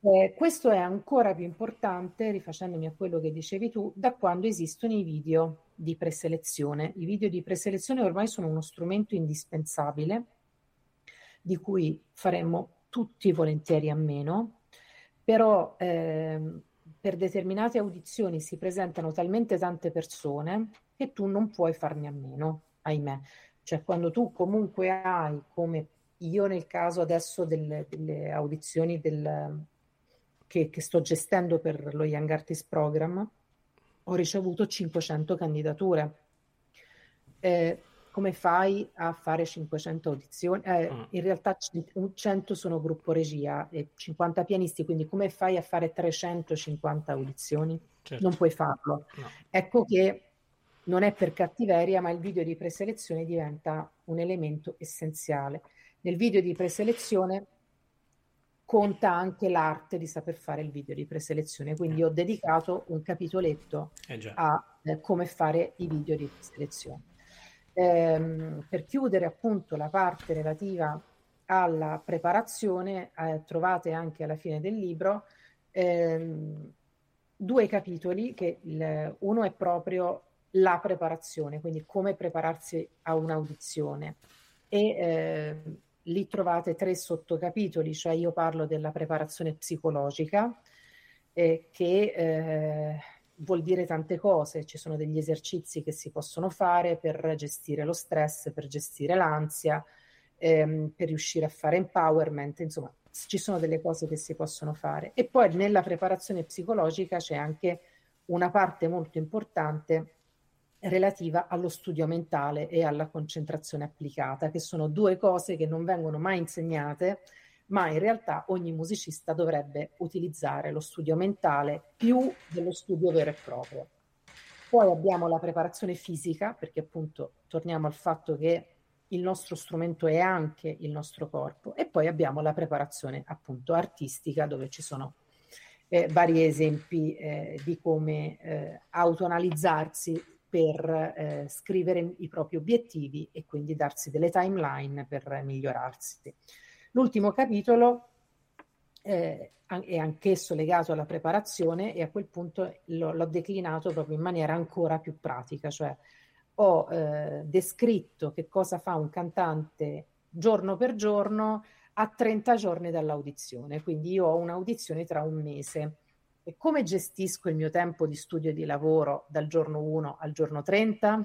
Eh, questo è ancora più importante, rifacendomi a quello che dicevi tu, da quando esistono i video di preselezione. I video di preselezione ormai sono uno strumento indispensabile di cui faremmo tutti volentieri a meno, però ehm, per determinate audizioni si presentano talmente tante persone che tu non puoi farne a meno, ahimè. Cioè quando tu comunque hai, come io nel caso adesso delle, delle audizioni del, che, che, sto gestendo per lo Young Artist Program, ho ricevuto 500 candidature. Eh, come fai a fare 500 audizioni? Eh, mm. In realtà 100 sono gruppo regia e 50 pianisti, quindi come fai a fare 350 audizioni? Certo. Non puoi farlo. No. Ecco che non è per cattiveria, ma il video di preselezione diventa un elemento essenziale. Nel video di preselezione conta anche l'arte di saper fare il video di preselezione, quindi ho dedicato un capitoletto eh a eh, come fare i video di preselezione. Ehm, per chiudere appunto la parte relativa alla preparazione, eh, trovate anche alla fine del libro ehm, due capitoli, che il, uno è proprio la preparazione, quindi come prepararsi a un'audizione e eh, lì trovate tre sottocapitoli, cioè io parlo della preparazione psicologica eh, che eh, vuol dire tante cose, ci sono degli esercizi che si possono fare per gestire lo stress, per gestire l'ansia, ehm, per riuscire a fare empowerment, insomma ci sono delle cose che si possono fare. E poi nella preparazione psicologica c'è anche una parte molto importante relativa allo studio mentale e alla concentrazione applicata, che sono due cose che non vengono mai insegnate, ma in realtà ogni musicista dovrebbe utilizzare lo studio mentale più dello studio vero e proprio. Poi abbiamo la preparazione fisica, perché appunto torniamo al fatto che il nostro strumento è anche il nostro corpo, e poi abbiamo la preparazione appunto artistica, dove ci sono eh, vari esempi eh, di come eh, autoanalizzarsi per eh, scrivere i propri obiettivi e quindi darsi delle timeline per migliorarsi. L'ultimo capitolo eh, è anch'esso legato alla preparazione e a quel punto lo, l'ho declinato proprio in maniera ancora più pratica, cioè ho eh, descritto che cosa fa un cantante giorno per giorno a 30 giorni dall'audizione, quindi io ho un'audizione tra un mese e come gestisco il mio tempo di studio e di lavoro dal giorno 1 al giorno 30?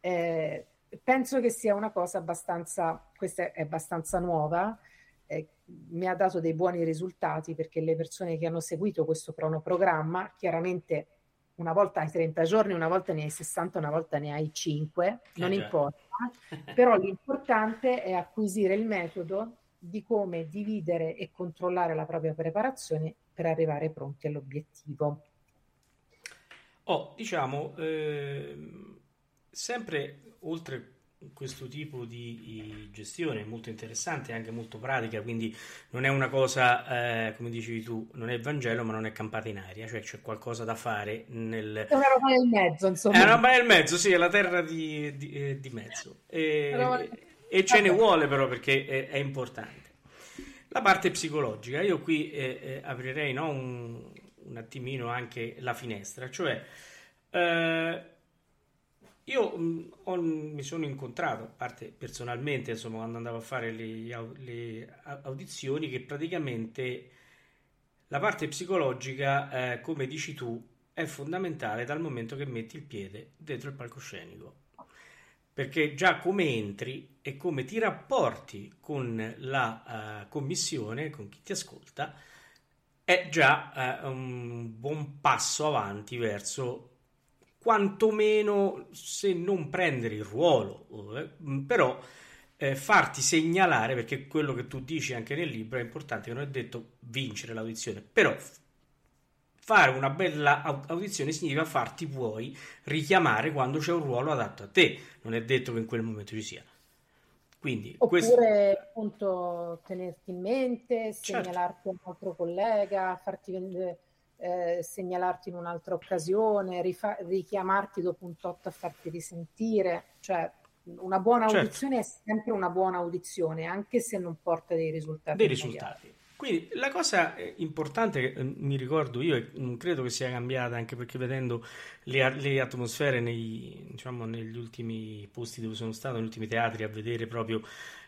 Eh, penso che sia una cosa abbastanza, questa è abbastanza nuova, eh, mi ha dato dei buoni risultati perché le persone che hanno seguito questo cronoprogramma, chiaramente una volta hai 30 giorni, una volta ne hai 60, una volta ne hai 5, non eh importa, però l'importante è acquisire il metodo di come dividere e controllare la propria preparazione per arrivare pronti all'obiettivo. Oh, diciamo, eh, sempre oltre questo tipo di gestione molto interessante, anche molto pratica, quindi non è una cosa, eh, come dicevi tu, non è Vangelo, ma non è campata in aria, cioè c'è qualcosa da fare nel... È una roba nel mezzo, insomma. È una roba nel mezzo, sì, è la terra di, di, eh, di mezzo. E, e ce ne vuole però perché è, è importante. La parte psicologica, io qui eh, eh, aprirei no, un, un, attimino anche la finestra, cioè eh, io mh, mm, ho, mi sono incontrato, a parte personalmente, insomma, quando andavo a fare le, le audizioni, che praticamente la parte psicologica, eh, come dici tu, è fondamentale dal momento che metti il piede dentro il palcoscenico perché già come entri e come ti rapporti con la uh, commissione, con chi ti ascolta, è già uh, un buon passo avanti verso quantomeno se non prendere il ruolo, eh, però eh, farti segnalare, perché quello che tu dici anche nel libro è importante, che non è detto vincere l'audizione, però fare una bella audizione significa farti puoi richiamare quando c'è un ruolo adatto a te, non è detto che in quel momento ci sia. Quindi, Oppure questo... appunto tenerti in mente, segnalarti certo. a un altro collega, farti eh, segnalarti in un'altra occasione, rifa- richiamarti dopo un tot a farti risentire, cioè una buona certo. audizione è sempre una buona audizione, anche se non porta dei risultati. Dei risultati. Quindi la cosa eh, importante che eh, mi ricordo io, e mm, credo che sia cambiata anche perché vedendo le, le atmosfere nei, diciamo, negli ultimi posti dove sono stato, negli ultimi teatri, a vedere proprio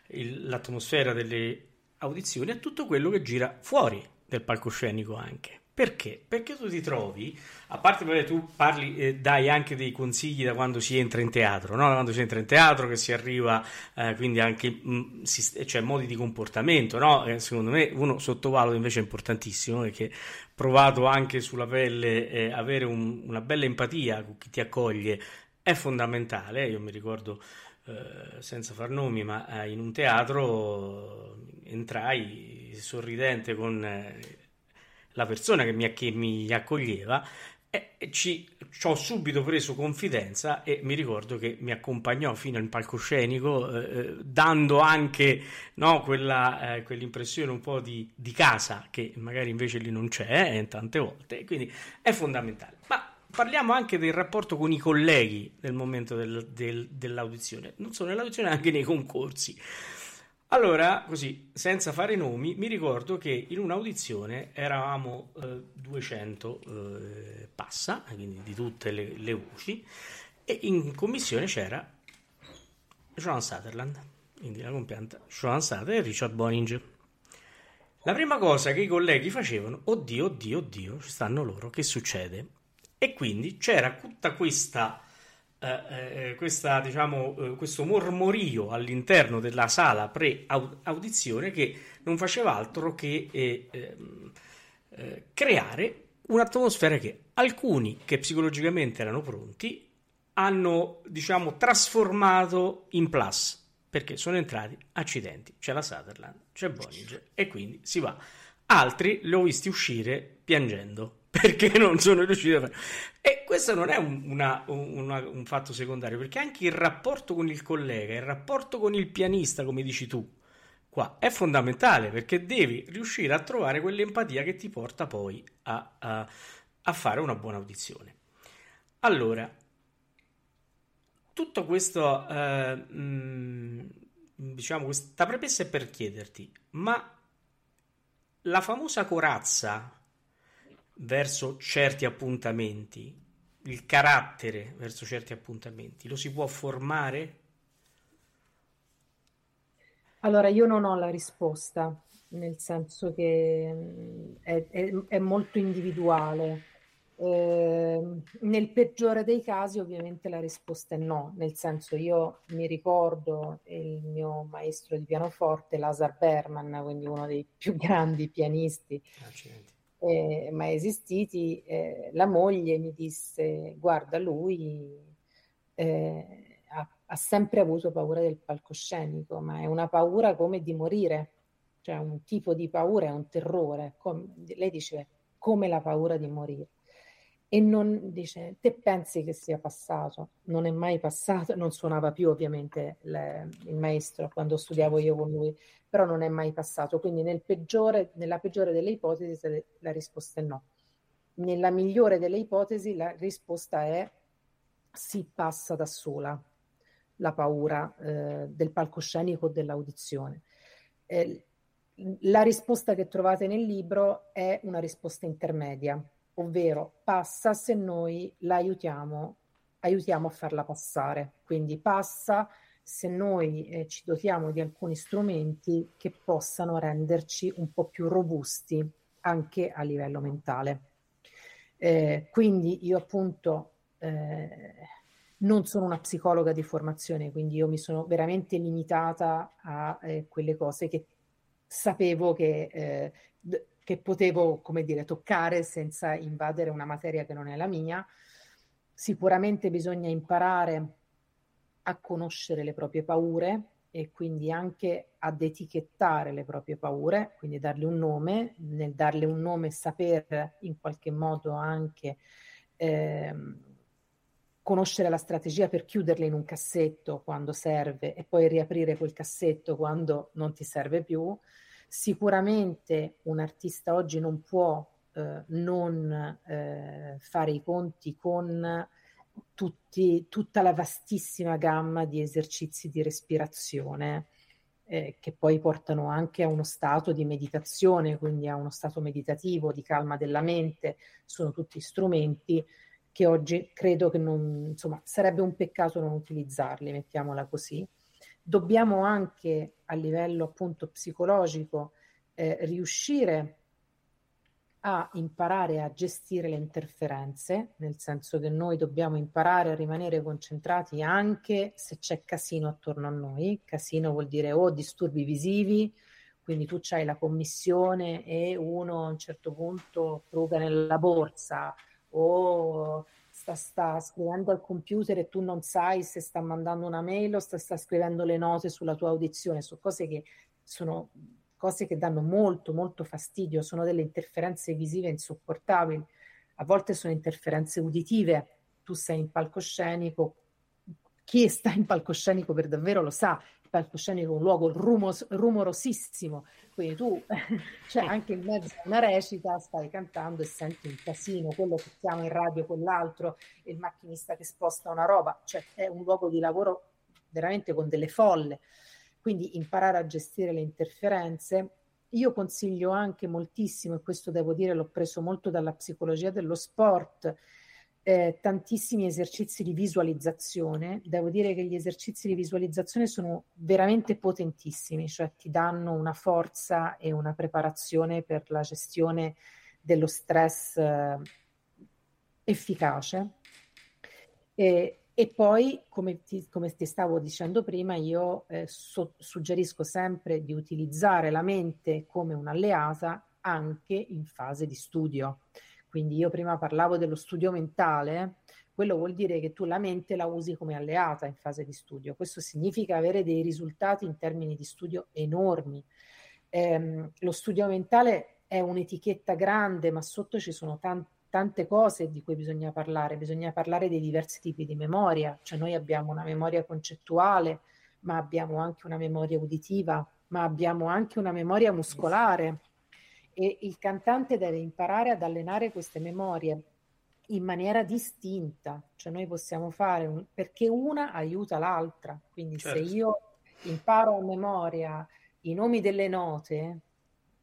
il, l'atmosfera delle audizioni, è tutto quello che gira fuori del palcoscenico anche. Perché? Perché tu ti trovi, a parte che tu parli, eh, dai anche dei consigli da quando si entra in teatro, no? Da quando si entra in teatro, che si arriva, eh, quindi anche mh, si, cioè, modi di comportamento, no? Eh, secondo me uno sottovaluta invece è importantissimo perché provato anche sulla pelle eh, avere un, una bella empatia con chi ti accoglie è fondamentale. Io mi ricordo, eh, senza far nomi, ma eh, in un teatro entrai sorridente con la persona che mi, che mi accoglieva e ci, ci, ho subito preso confidenza e mi ricordo che mi accompagnò fino al palcoscenico eh, eh, dando anche no, quella, eh, quell'impressione un po' di, di, casa che magari invece lì non c'è eh, tante volte. Quindi è fondamentale. Ma parliamo anche del rapporto con i colleghi nel momento del, del, dell'audizione. Non solo nell'audizione anche nei concorsi allora, così, senza fare nomi, mi ricordo che in un'audizione eravamo eh, 200 eh, passa, quindi di tutte le, le, voci, e in commissione c'era Joan Sutherland, quindi la compianta Joan Sutherland e Richard Boning. La prima cosa che i colleghi facevano, oddio, oddio, oddio, ci stanno loro, che succede? E quindi c'era tutta questa eh, eh, questa, diciamo, eh, questo mormorio all'interno della sala pre-audizione che non faceva altro che eh, ehm, eh, creare un'atmosfera che alcuni che psicologicamente erano pronti hanno diciamo trasformato in plus perché sono entrati accidenti c'è la Sutherland c'è Bollinger e quindi si va. Altri li ho visti uscire piangendo perché non sono riuscito a fare. E questo non è un, una, una, un fatto secondario, perché anche il rapporto con il collega, il rapporto con il pianista, come dici tu, qua è fondamentale perché devi riuscire a trovare quell'empatia che ti porta poi a, a, a fare una buona audizione. Allora, tutto questo, eh, mh, diciamo, questa premessa è per chiederti, ma la famosa corazza verso certi appuntamenti, il carattere verso certi appuntamenti, lo si può formare? Allora, io non ho la risposta, nel senso che mm, è, è, è molto individuale. Eh, nel peggiore dei casi ovviamente la risposta è no, nel senso io mi ricordo il mio maestro di pianoforte Lazar Berman, quindi uno dei più grandi pianisti Accidenti eh, mai esistiti, eh, la moglie mi disse, guarda, lui eh, ha, ha, sempre avuto paura del palcoscenico, ma è una paura come di morire, cioè un tipo di paura, è un terrore. Come, lei dice, come la paura di morire e non dice te pensi che sia passato? Non è mai passato non suonava più ovviamente le, il maestro quando studiavo io con lui però non è mai passato. Quindi nel peggiore, nella peggiore delle ipotesi la risposta è no. Nella migliore delle ipotesi la risposta è si passa da sola la paura eh, del palcoscenico o dell'audizione. Eh, la risposta che trovate nel libro è una risposta intermedia ovvero passa se noi l'aiutiamo aiutiamo a farla passare. Quindi passa se noi eh, ci dotiamo di alcuni strumenti che possano renderci un po' più robusti anche a livello mentale. Eh, quindi io appunto eh, non sono una psicologa di formazione, quindi io mi sono veramente limitata a eh, quelle cose che sapevo che eh, che potevo, come dire, toccare senza invadere una materia che non è la mia. Sicuramente bisogna imparare a conoscere le proprie paure e quindi anche ad etichettare le proprie paure, quindi darle un nome, nel darle un nome saper in qualche modo anche eh, conoscere la strategia per chiuderle in un cassetto quando serve e poi riaprire quel cassetto quando non ti serve più Sicuramente un artista oggi non può eh, non eh, fare i conti con tutti, tutta la vastissima gamma di esercizi di respirazione eh, che poi portano anche a uno stato di meditazione, quindi a uno stato meditativo, di calma della mente, sono tutti strumenti che oggi credo che non, insomma, sarebbe un peccato non utilizzarli, mettiamola così. Dobbiamo anche a livello appunto psicologico eh, riuscire a imparare a gestire le interferenze, nel senso che noi dobbiamo imparare a rimanere concentrati anche se c'è casino attorno a noi. Casino vuol dire o disturbi visivi, quindi tu c'hai la commissione e uno a un certo punto fruga nella borsa o sta, sta, scrivendo al computer e tu non sai se sta mandando una mail o sta, sta scrivendo le note sulla tua audizione, sono cose che sono cose che danno molto, molto fastidio, sono delle interferenze visive insopportabili, a volte sono interferenze uditive, tu sei in palcoscenico, chi sta in palcoscenico per davvero lo sa, palcoscenico è un luogo rumos, rumorosissimo, quindi tu, cioè anche in mezzo a una recita, stai cantando e senti un casino, quello che chiama in radio quell'altro, il macchinista che sposta una roba, cioè è un luogo di lavoro veramente con delle folle. Quindi imparare a gestire le interferenze. Io consiglio anche moltissimo, e questo devo dire l'ho preso molto dalla psicologia dello sport, eh, tantissimi esercizi di visualizzazione. Devo dire che gli esercizi di visualizzazione sono veramente potentissimi, cioè ti danno una forza e una preparazione per la gestione dello stress eh, efficace. E, e poi, come ti, come ti, stavo dicendo prima, io eh, so, suggerisco sempre di utilizzare la mente come un'alleata anche in fase di studio. Quindi io prima parlavo dello studio mentale, quello vuol dire che tu la mente la usi come alleata in fase di studio. Questo significa avere dei risultati in termini di studio enormi. Eh, lo studio mentale è un'etichetta grande, ma sotto ci sono tanti tante cose di cui bisogna parlare, bisogna parlare dei diversi tipi di memoria, cioè noi abbiamo una memoria concettuale, ma abbiamo anche una memoria uditiva, ma abbiamo anche una memoria muscolare e il cantante deve imparare ad allenare queste memorie in maniera distinta, cioè noi possiamo fare un, perché una aiuta l'altra, quindi certo. se io imparo a memoria i nomi delle note,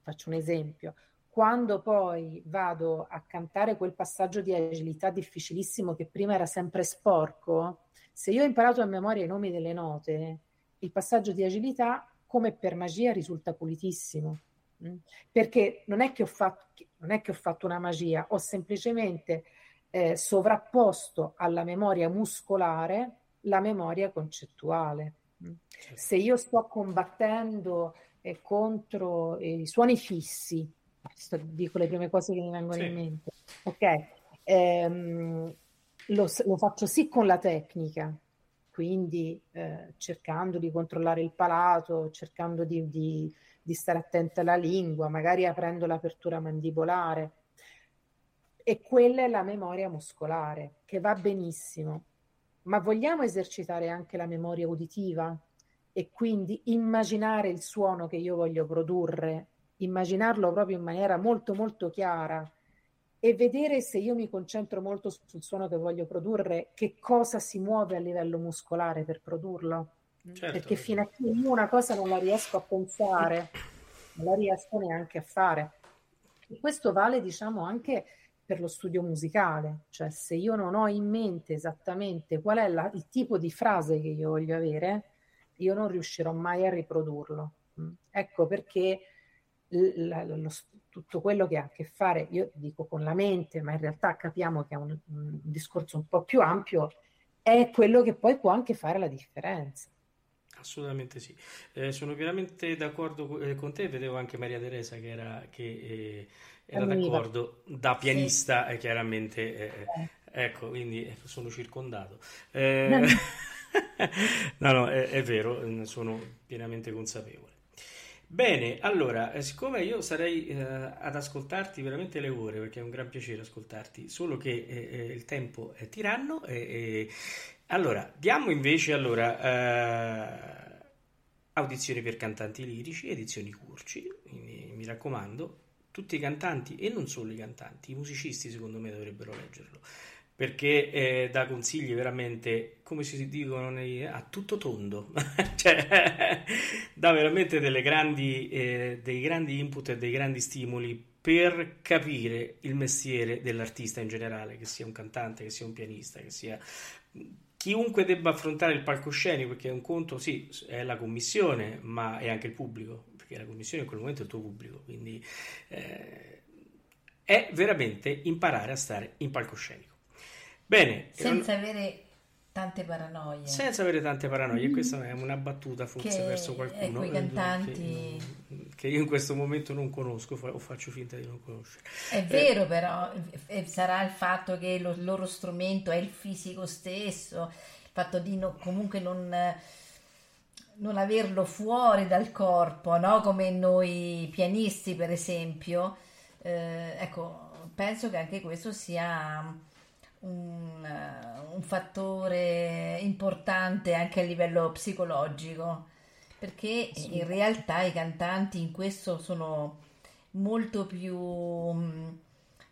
faccio un esempio, quando poi vado a cantare quel passaggio di agilità difficilissimo che prima era sempre sporco, se io ho imparato a memoria i nomi delle note, il passaggio di agilità, come per magia, risulta pulitissimo. Mm? Perché non è che ho fatto, non è che ho fatto una magia, ho semplicemente eh, sovrapposto alla memoria muscolare la memoria concettuale. Mm? Se io sto combattendo eh, contro i suoni fissi, dico le prime cose che mi vengono sì. in mente. Ok, ehm, lo, lo, faccio sì con la tecnica, quindi eh, cercando di controllare il palato, cercando di, di, di stare attenta alla lingua, magari aprendo l'apertura mandibolare. E quella è la memoria muscolare, che va benissimo. Ma vogliamo esercitare anche la memoria uditiva? E quindi immaginare il suono che io voglio produrre immaginarlo proprio in maniera molto molto chiara e vedere se io mi concentro molto sul suono che voglio produrre, che cosa si muove a livello muscolare per produrlo. Certo. Perché fino a che una cosa non la riesco a pensare, non la riesco neanche a fare. E questo vale, diciamo, anche per lo studio musicale, cioè se io non ho in mente esattamente qual è la, il tipo di frase che io voglio avere, io non riuscirò mai a riprodurlo. Ecco perché la, lo, tutto quello che ha a che fare, io dico con la mente, ma in realtà capiamo che è un, un discorso un po' più ampio, è quello che poi può anche fare la differenza. Assolutamente sì, eh, sono pienamente d'accordo eh, con te, vedevo anche Maria Teresa che era, che, eh, era d'accordo, da pianista sì. chiaramente, eh, eh. ecco, quindi sono circondato. no, no, è, è vero, sono pienamente consapevole. Bene, allora, eh, siccome io sarei eh, ad ascoltarti veramente le ore, perché è un gran piacere ascoltarti, solo che eh, eh il tempo è tiranno, allora, diamo invece allora, eh, audizioni per cantanti lirici, edizioni Curci, quindi, mi raccomando, tutti i cantanti e non solo i cantanti, i musicisti secondo me dovrebbero leggerlo perché eh, dà consigli veramente, come si dicono, nei, a tutto tondo, cioè dà veramente grandi, eh, dei grandi input e dei grandi stimoli per capire il mestiere dell'artista in generale, che sia un cantante, che sia un pianista, che sia chiunque debba affrontare il palcoscenico, perché un conto sì, è la commissione, ma è anche il pubblico, perché la commissione in quel momento è il tuo pubblico, quindi eh, è veramente imparare a stare in palcoscenico. Bene. Senza non... avere tante paranoie. Senza avere tante paranoie, mm. questa è una battuta forse che, verso qualcuno. Ecco, i cantanti... Che, io in questo momento non conosco o faccio finta di non conoscere. È eh, vero però, sarà il fatto che lo, il loro strumento è il fisico stesso, il fatto di no, comunque non, non, averlo fuori dal corpo, no? come noi pianisti per esempio. Eh, ecco, penso che anche questo sia un, eh, un fattore importante anche a livello psicologico, perché sì. in realtà i cantanti in questo sono molto più... Mm,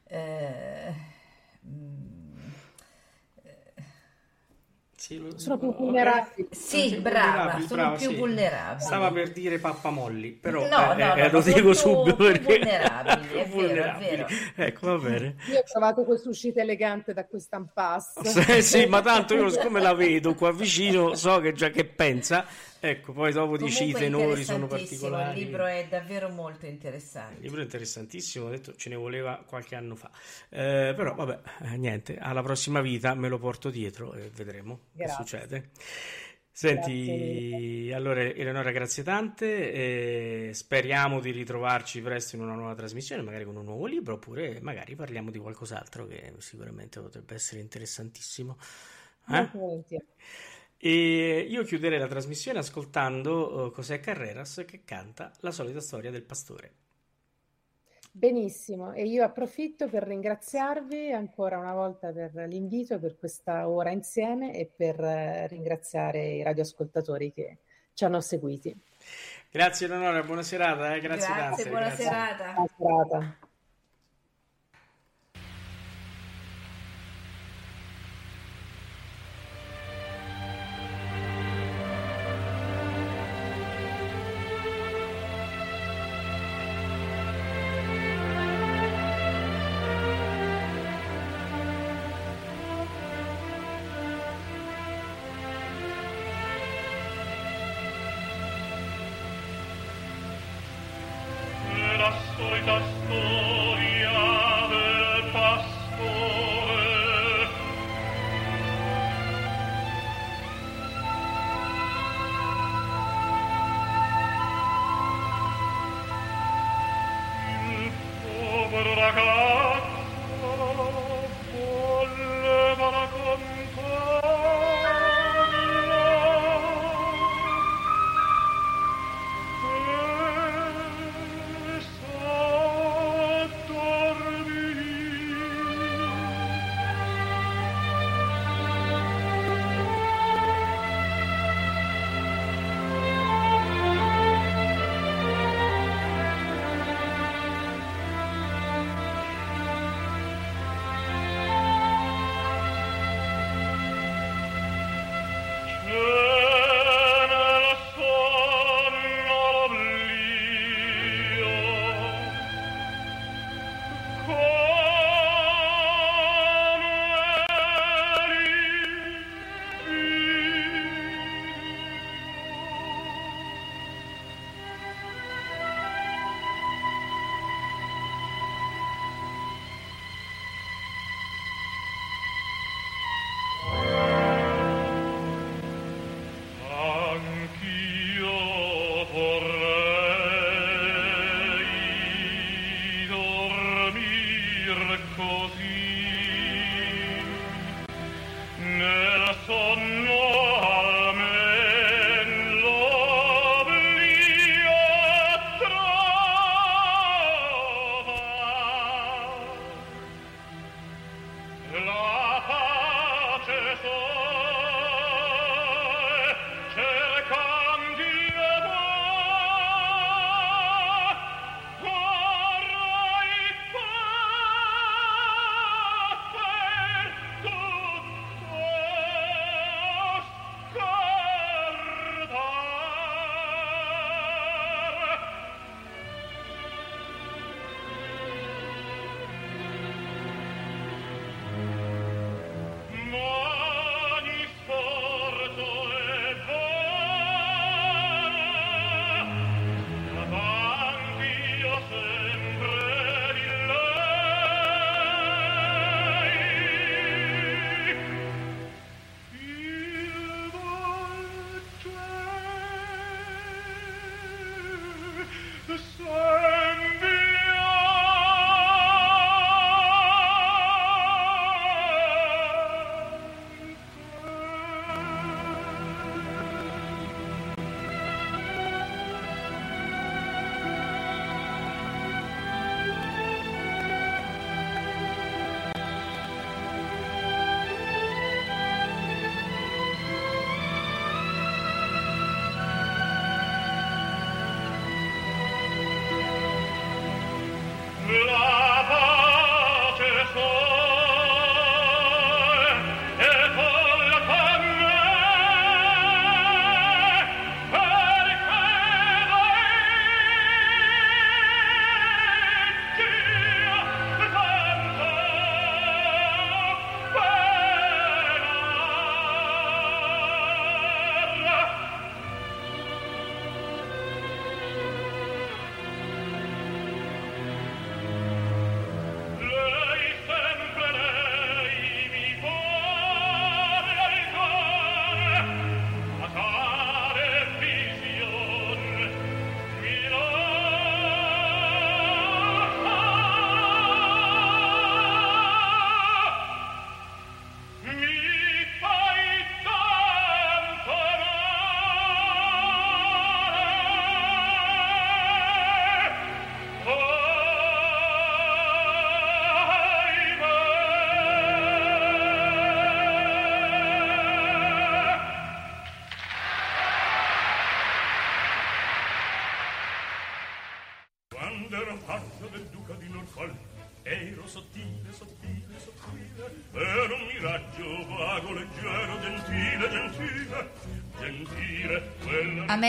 eh, sì, sono più vulnerabili. Sì, brava, sono brava, più sì. vulnerabili. Stava per dire pappamolli, però no, eh, no, eh, no, lo dico subito perché... vulnerabili, è vulnerabili. Vero, è vero. Ecco, va bene. Io ho trovato questo uscita elegante da questo impasse. sì, sì, ma tanto io siccome la vedo qua vicino so che già che pensa Ecco, poi dopo dici i tenori sono particolari. Il libro è davvero molto interessante. Il libro è interessantissimo, ho detto ce ne voleva qualche anno fa. Eh, però vabbè, eh, niente, alla prossima vita me lo porto dietro e vedremo grazie. che succede. Senti, allora Eleonora, grazie tante. Eh, speriamo di ritrovarci presto in una nuova trasmissione, magari con un nuovo libro, oppure magari parliamo di qualcos'altro che sicuramente potrebbe essere interessantissimo. Eh? E io chiuderei la trasmissione ascoltando uh, José Carreras che canta la solita storia del pastore. Benissimo, e io approfitto per ringraziarvi ancora una volta per l'invito, per questa ora insieme e per uh, ringraziare i radioascoltatori che ci hanno seguiti. Grazie Eleonora, buona serata. Eh? Grazie, Grazie tante. Buona grazie. serata. Buona serata.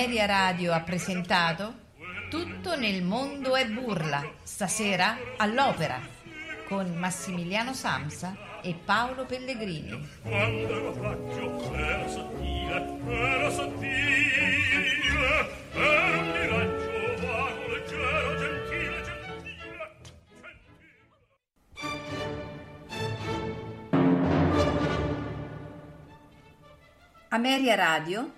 Ameria Radio ha presentato Tutto nel mondo è burla, stasera all'opera, con Massimiliano Samsa e Paolo Pellegrini. Quando ero flaggio era sottile, era sottile, era un miraggio vago, leggero, gentile, gentile. Ameria Radio,